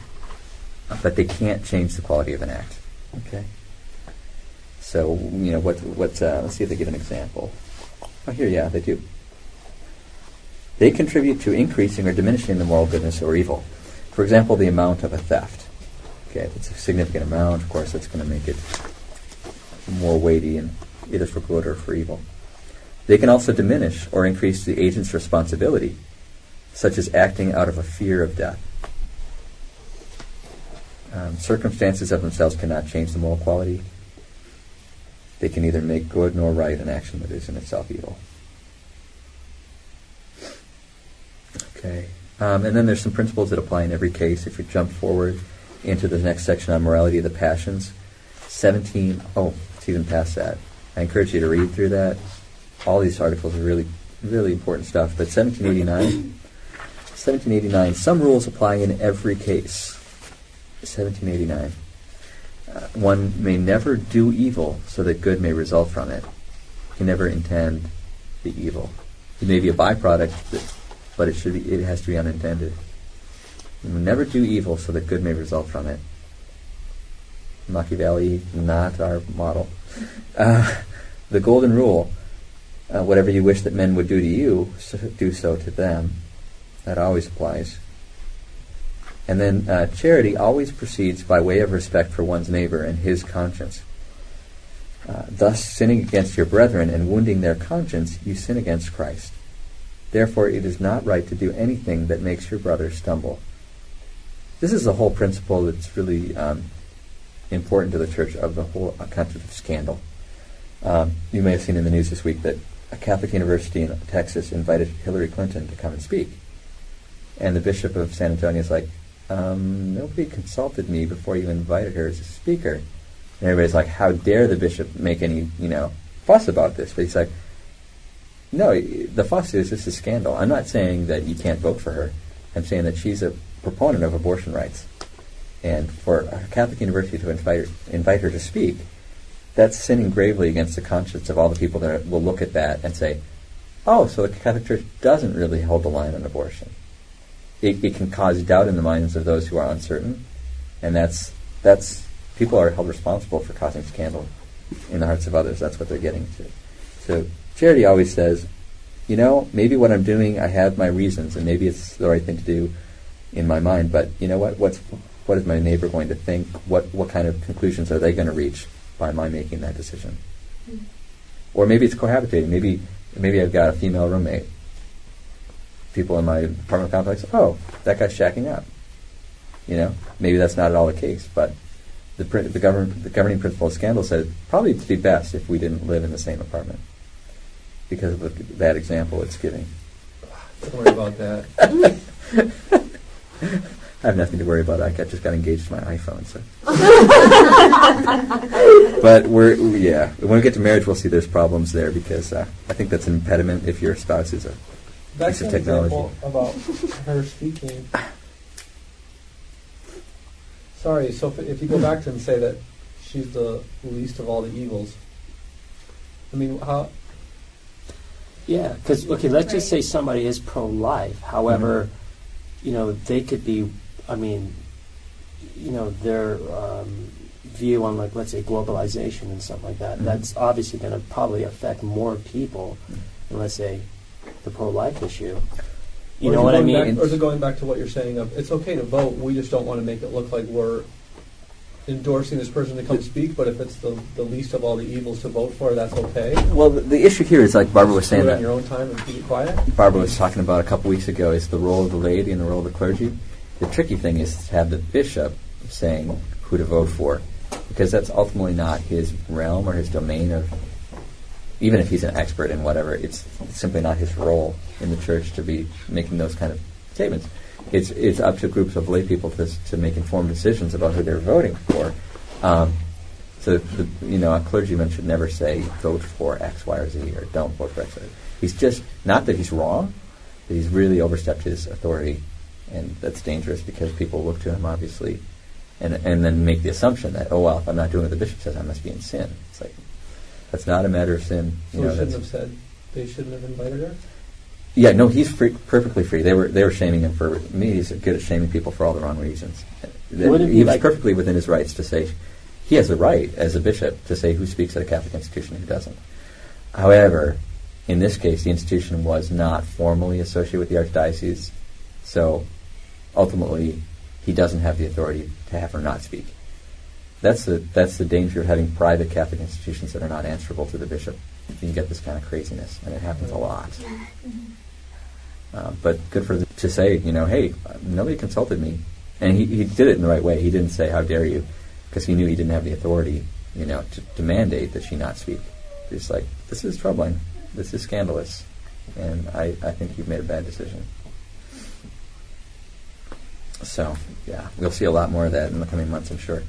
but they can't change the quality of an act. Okay? So, you know, what, what, uh, let's see if they give an example. Oh, here, yeah, they do. They contribute to increasing or diminishing the moral goodness or evil. For example, the amount of a theft. Okay, if it's a significant amount, of course, that's going to make it more weighty and either for good or for evil. They can also diminish or increase the agent's responsibility, such as acting out of a fear of death. Um, circumstances of themselves cannot change the moral quality. They can neither make good nor right an action that is in itself evil. Okay. Um, and then there's some principles that apply in every case. If you jump forward into the next section on morality of the passions, 17, oh, it's even past that. I encourage you to read through that. All these articles are really, really important stuff. But 1789, 1789, some rules apply in every case. 1789. Uh, one may never do evil so that good may result from it. You can never intend the evil. It may be a byproduct, but it should be. It has to be unintended. You never do evil so that good may result from it. Machiavelli, not our model. Uh, the golden rule: uh, whatever you wish that men would do to you, so do so to them. That always applies. And then uh, charity always proceeds by way of respect for one's neighbor and his conscience. Uh, thus, sinning against your brethren and wounding their conscience, you sin against Christ. Therefore, it is not right to do anything that makes your brother stumble. This is the whole principle that's really um, important to the church of the whole concept of scandal. Um, you may have seen in the news this week that a Catholic university in Texas invited Hillary Clinton to come and speak. And the bishop of San Antonio is like, um, nobody consulted me before you invited her as a speaker. And everybody's like, how dare the bishop make any, you know, fuss about this? But he's like, no, the fuss is this is a scandal. I'm not saying that you can't vote for her. I'm saying that she's a proponent of abortion rights. And for a Catholic university to invite invite her to speak, that's sinning gravely against the conscience of all the people that will look at that and say, oh, so the Catholic Church doesn't really hold the line on abortion it, it can cause doubt in the minds of those who are uncertain, and that's that's people are held responsible for causing scandal in the hearts of others. That's what they're getting to. So charity always says, you know, maybe what I'm doing, I have my reasons, and maybe it's the right thing to do in my mind. But you know what? What's what is my neighbor going to think? What what kind of conclusions are they going to reach by my making that decision? Mm. Or maybe it's cohabitating. Maybe maybe I've got a female roommate people in my apartment complex, oh, that guy's shacking up. You know, maybe that's not at all the case, but the, the, govern, the governing principle of scandal said probably it'd be best if we didn't live in the same apartment because of the bad example it's giving. Don't worry about that. I have nothing to worry about. I just got engaged to my iPhone, so. but we're yeah. When we get to marriage, we'll see there's problems there because uh, I think that's an impediment if your spouse is a that's piece an of technology. example about her speaking. Sorry, so if, if you go back to and say that she's the least of all the evils, I mean, how? Yeah, because okay, let's just say somebody is pro-life. However, Mm-hmm. you know, they could be. I mean, you know, their um, view on like let's say globalization and stuff like that. Mhm. That's obviously going to probably affect more people than let's say the pro-life issue. You or know what I mean? Back, or is it going back to what you're saying of it's okay to vote, we just don't want to make it look like we're endorsing this person to come speak, but if it's the, the least of all the evils to vote for, that's okay. Well, the, the issue here is like Barbara was saying it that your own time and keep it quiet. Barbara was talking about a couple weeks ago is the role of the laity and the role of the clergy. The tricky thing is to have the bishop saying who to vote for, because that's ultimately not his realm or his domain of even if he's an expert in whatever, it's simply not his role in the church to be making those kind of statements. It's it's up to groups of lay people to to make informed decisions about who they're voting for. Um, so the, you know, a clergyman should never say vote for X, Y, or Z or don't vote for X. Y, Z. He's just not that he's wrong, but he's really overstepped his authority, and that's dangerous because people look to him obviously, and and then make the assumption that oh well, if I'm not doing what the bishop says, I must be in sin. It's like that's not a matter of sin. So You know, shouldn't have said they shouldn't have invited her. yeah, no, he's free, perfectly free. They were they were shaming him for me. He's good at shaming people for all the wrong reasons. Would it be he was like- perfectly within his rights to say he has the right as a bishop to say who speaks at a Catholic institution and who doesn't. However, in this case, the institution was not formally associated with the archdiocese, so ultimately, he doesn't have the authority to have her not speak. That's the that's the danger of having private Catholic institutions that are not answerable to the bishop. You get this kind of craziness, and it happens a lot. Uh, but good for the, to say, you know, hey, nobody consulted me, and he, he did it in the right way. He didn't say, "How dare you," because he knew he didn't have the authority, you know, to, to mandate that she not speak. He's like, "This is troubling. This is scandalous, and I, I think you've made a bad decision." So, yeah, we'll see a lot more of that in the coming months, I'm sure.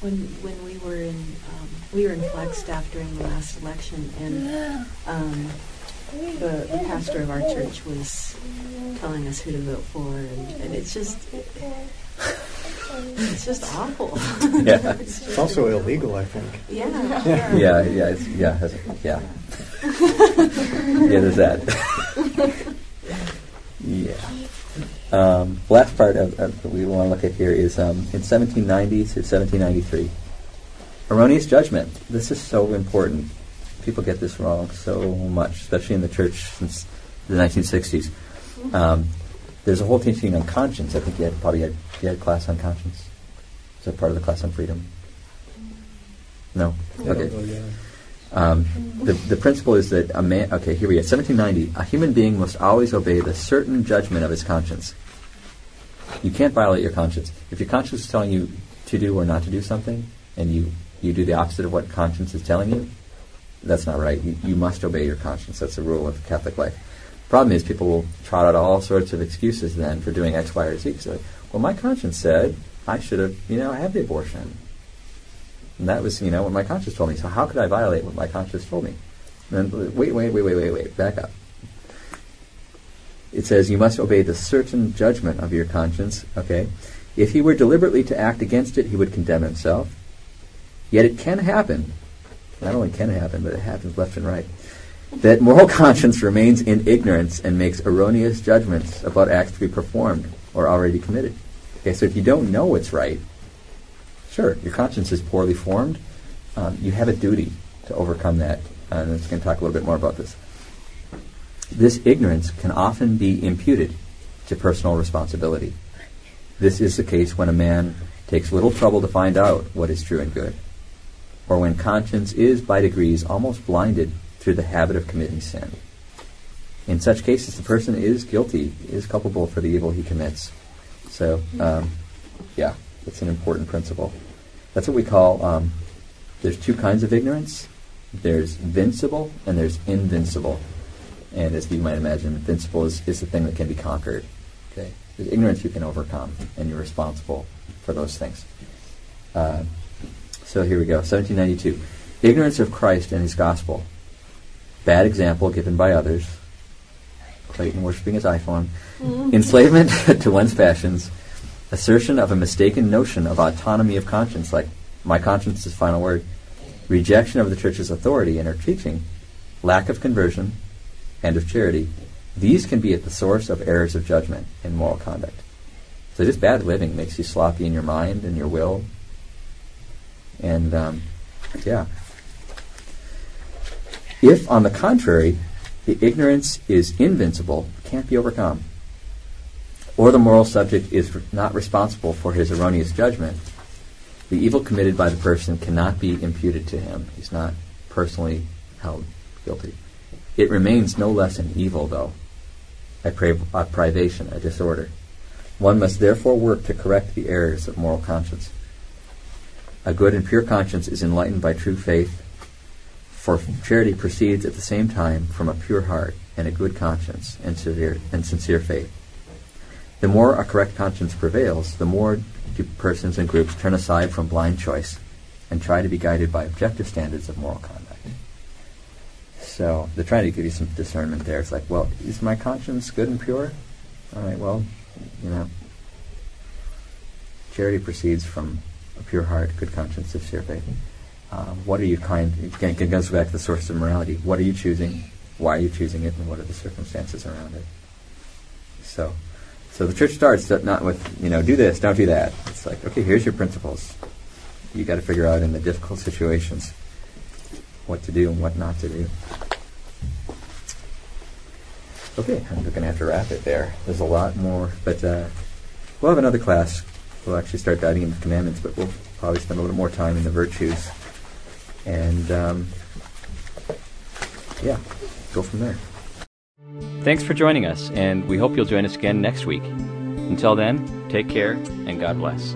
When when we were in um, we were in Flagstaff during the last election, and um, the, the pastor of our church was telling us who to vote for, and, and it's just it's just awful. Yeah. It's also illegal, I think. yeah. yeah, yeah, it's, yeah, has, yeah. yeah, there's that. yeah. Um, last part of, of that we want to look at here is um, in 1790 to 1793. Erroneous judgment. This is so important. People get this wrong so much, especially in the church since the 1960s. Um, there's a whole teaching on conscience. I think you had probably had you had class on conscience. Is that part of the class on freedom? No. Okay. Um, the, the principle is that a man, okay, here we go, 1790, a human being must always obey the certain judgment of his conscience. You can't violate your conscience. If your conscience is telling you to do or not to do something, and you, you do the opposite of what conscience is telling you, that's not right. You, you must obey your conscience. That's the rule of Catholic life. Problem is, people will trot out all sorts of excuses then for doing X, Y, or Z. So, well, my conscience said I should have, you know, had the abortion. And that was, you know, what my conscience told me. So how could I violate what my conscience told me? And then, wait, wait, wait, wait, wait, wait. Back up. It says you must obey the certain judgment of your conscience. Okay, if he were deliberately to act against it, he would condemn himself. Yet it can happen. Not only can it happen, but it happens left and right. That moral conscience remains in ignorance and makes erroneous judgments about acts to be performed or already committed. Okay, so if you don't know what's right, Sure, your conscience is poorly formed. Um, you have a duty to overcome that, and I'm just going to talk a little bit more about this. This ignorance can often be imputed to personal responsibility. This is the case when a man takes little trouble to find out what is true and good, or when conscience is by degrees almost blinded through the habit of committing sin. In such cases, the person is guilty, is culpable for the evil he commits. So, um, yeah, that's an important principle. That's what we call, um, there's two kinds of ignorance. There's vincible and there's invincible. And as you might imagine, vincible is, is the thing that can be conquered. Okay? There's ignorance you can overcome, and you're responsible for those things. Uh, so here we go, 1792. Ignorance of Christ and his gospel. Bad example given by others. Clayton worshiping his iPhone. Enslavement to one's passions assertion of a mistaken notion of autonomy of conscience, like my conscience is final word, rejection of the church's authority and her teaching, lack of conversion, and of charity, these can be at the source of errors of judgment in moral conduct. So just bad living makes you sloppy in your mind and your will. And um, yeah. If, on the contrary, the ignorance is invincible, can't be overcome, or the moral subject is not responsible for his erroneous judgment, the evil committed by the person cannot be imputed to him. He's not personally held guilty. It remains no less an evil, though, a, pri- a privation, a disorder. One must therefore work to correct the errors of moral conscience. A good and pure conscience is enlightened by true faith, For charity proceeds at the same time from a pure heart and a good conscience and, severe, and sincere faith. The more a correct conscience prevails, the more do persons and groups turn aside from blind choice and try to be guided by objective standards of moral conduct. So they're trying to give you some discernment there. It's like, well, is my conscience good and pure? All right, well, you know, charity proceeds from a pure heart, good conscience, sincere faith. Um, what are you kind? Again, it goes back to the source of morality. What are you choosing? Why are you choosing it? And what are the circumstances around it? So, so the church starts not with you know do this, don't do that. It's like okay, here's your principles. You got to figure out in the difficult situations what to do and what not to do. Okay, I'm going to have to wrap it there. There's a lot more, but uh, we'll have another class. We'll actually start diving into commandments, but we'll probably spend a little more time in the virtues. And um, yeah, go from there. Thanks for joining us, and we hope you'll join us again next week. Until then, take care and God bless.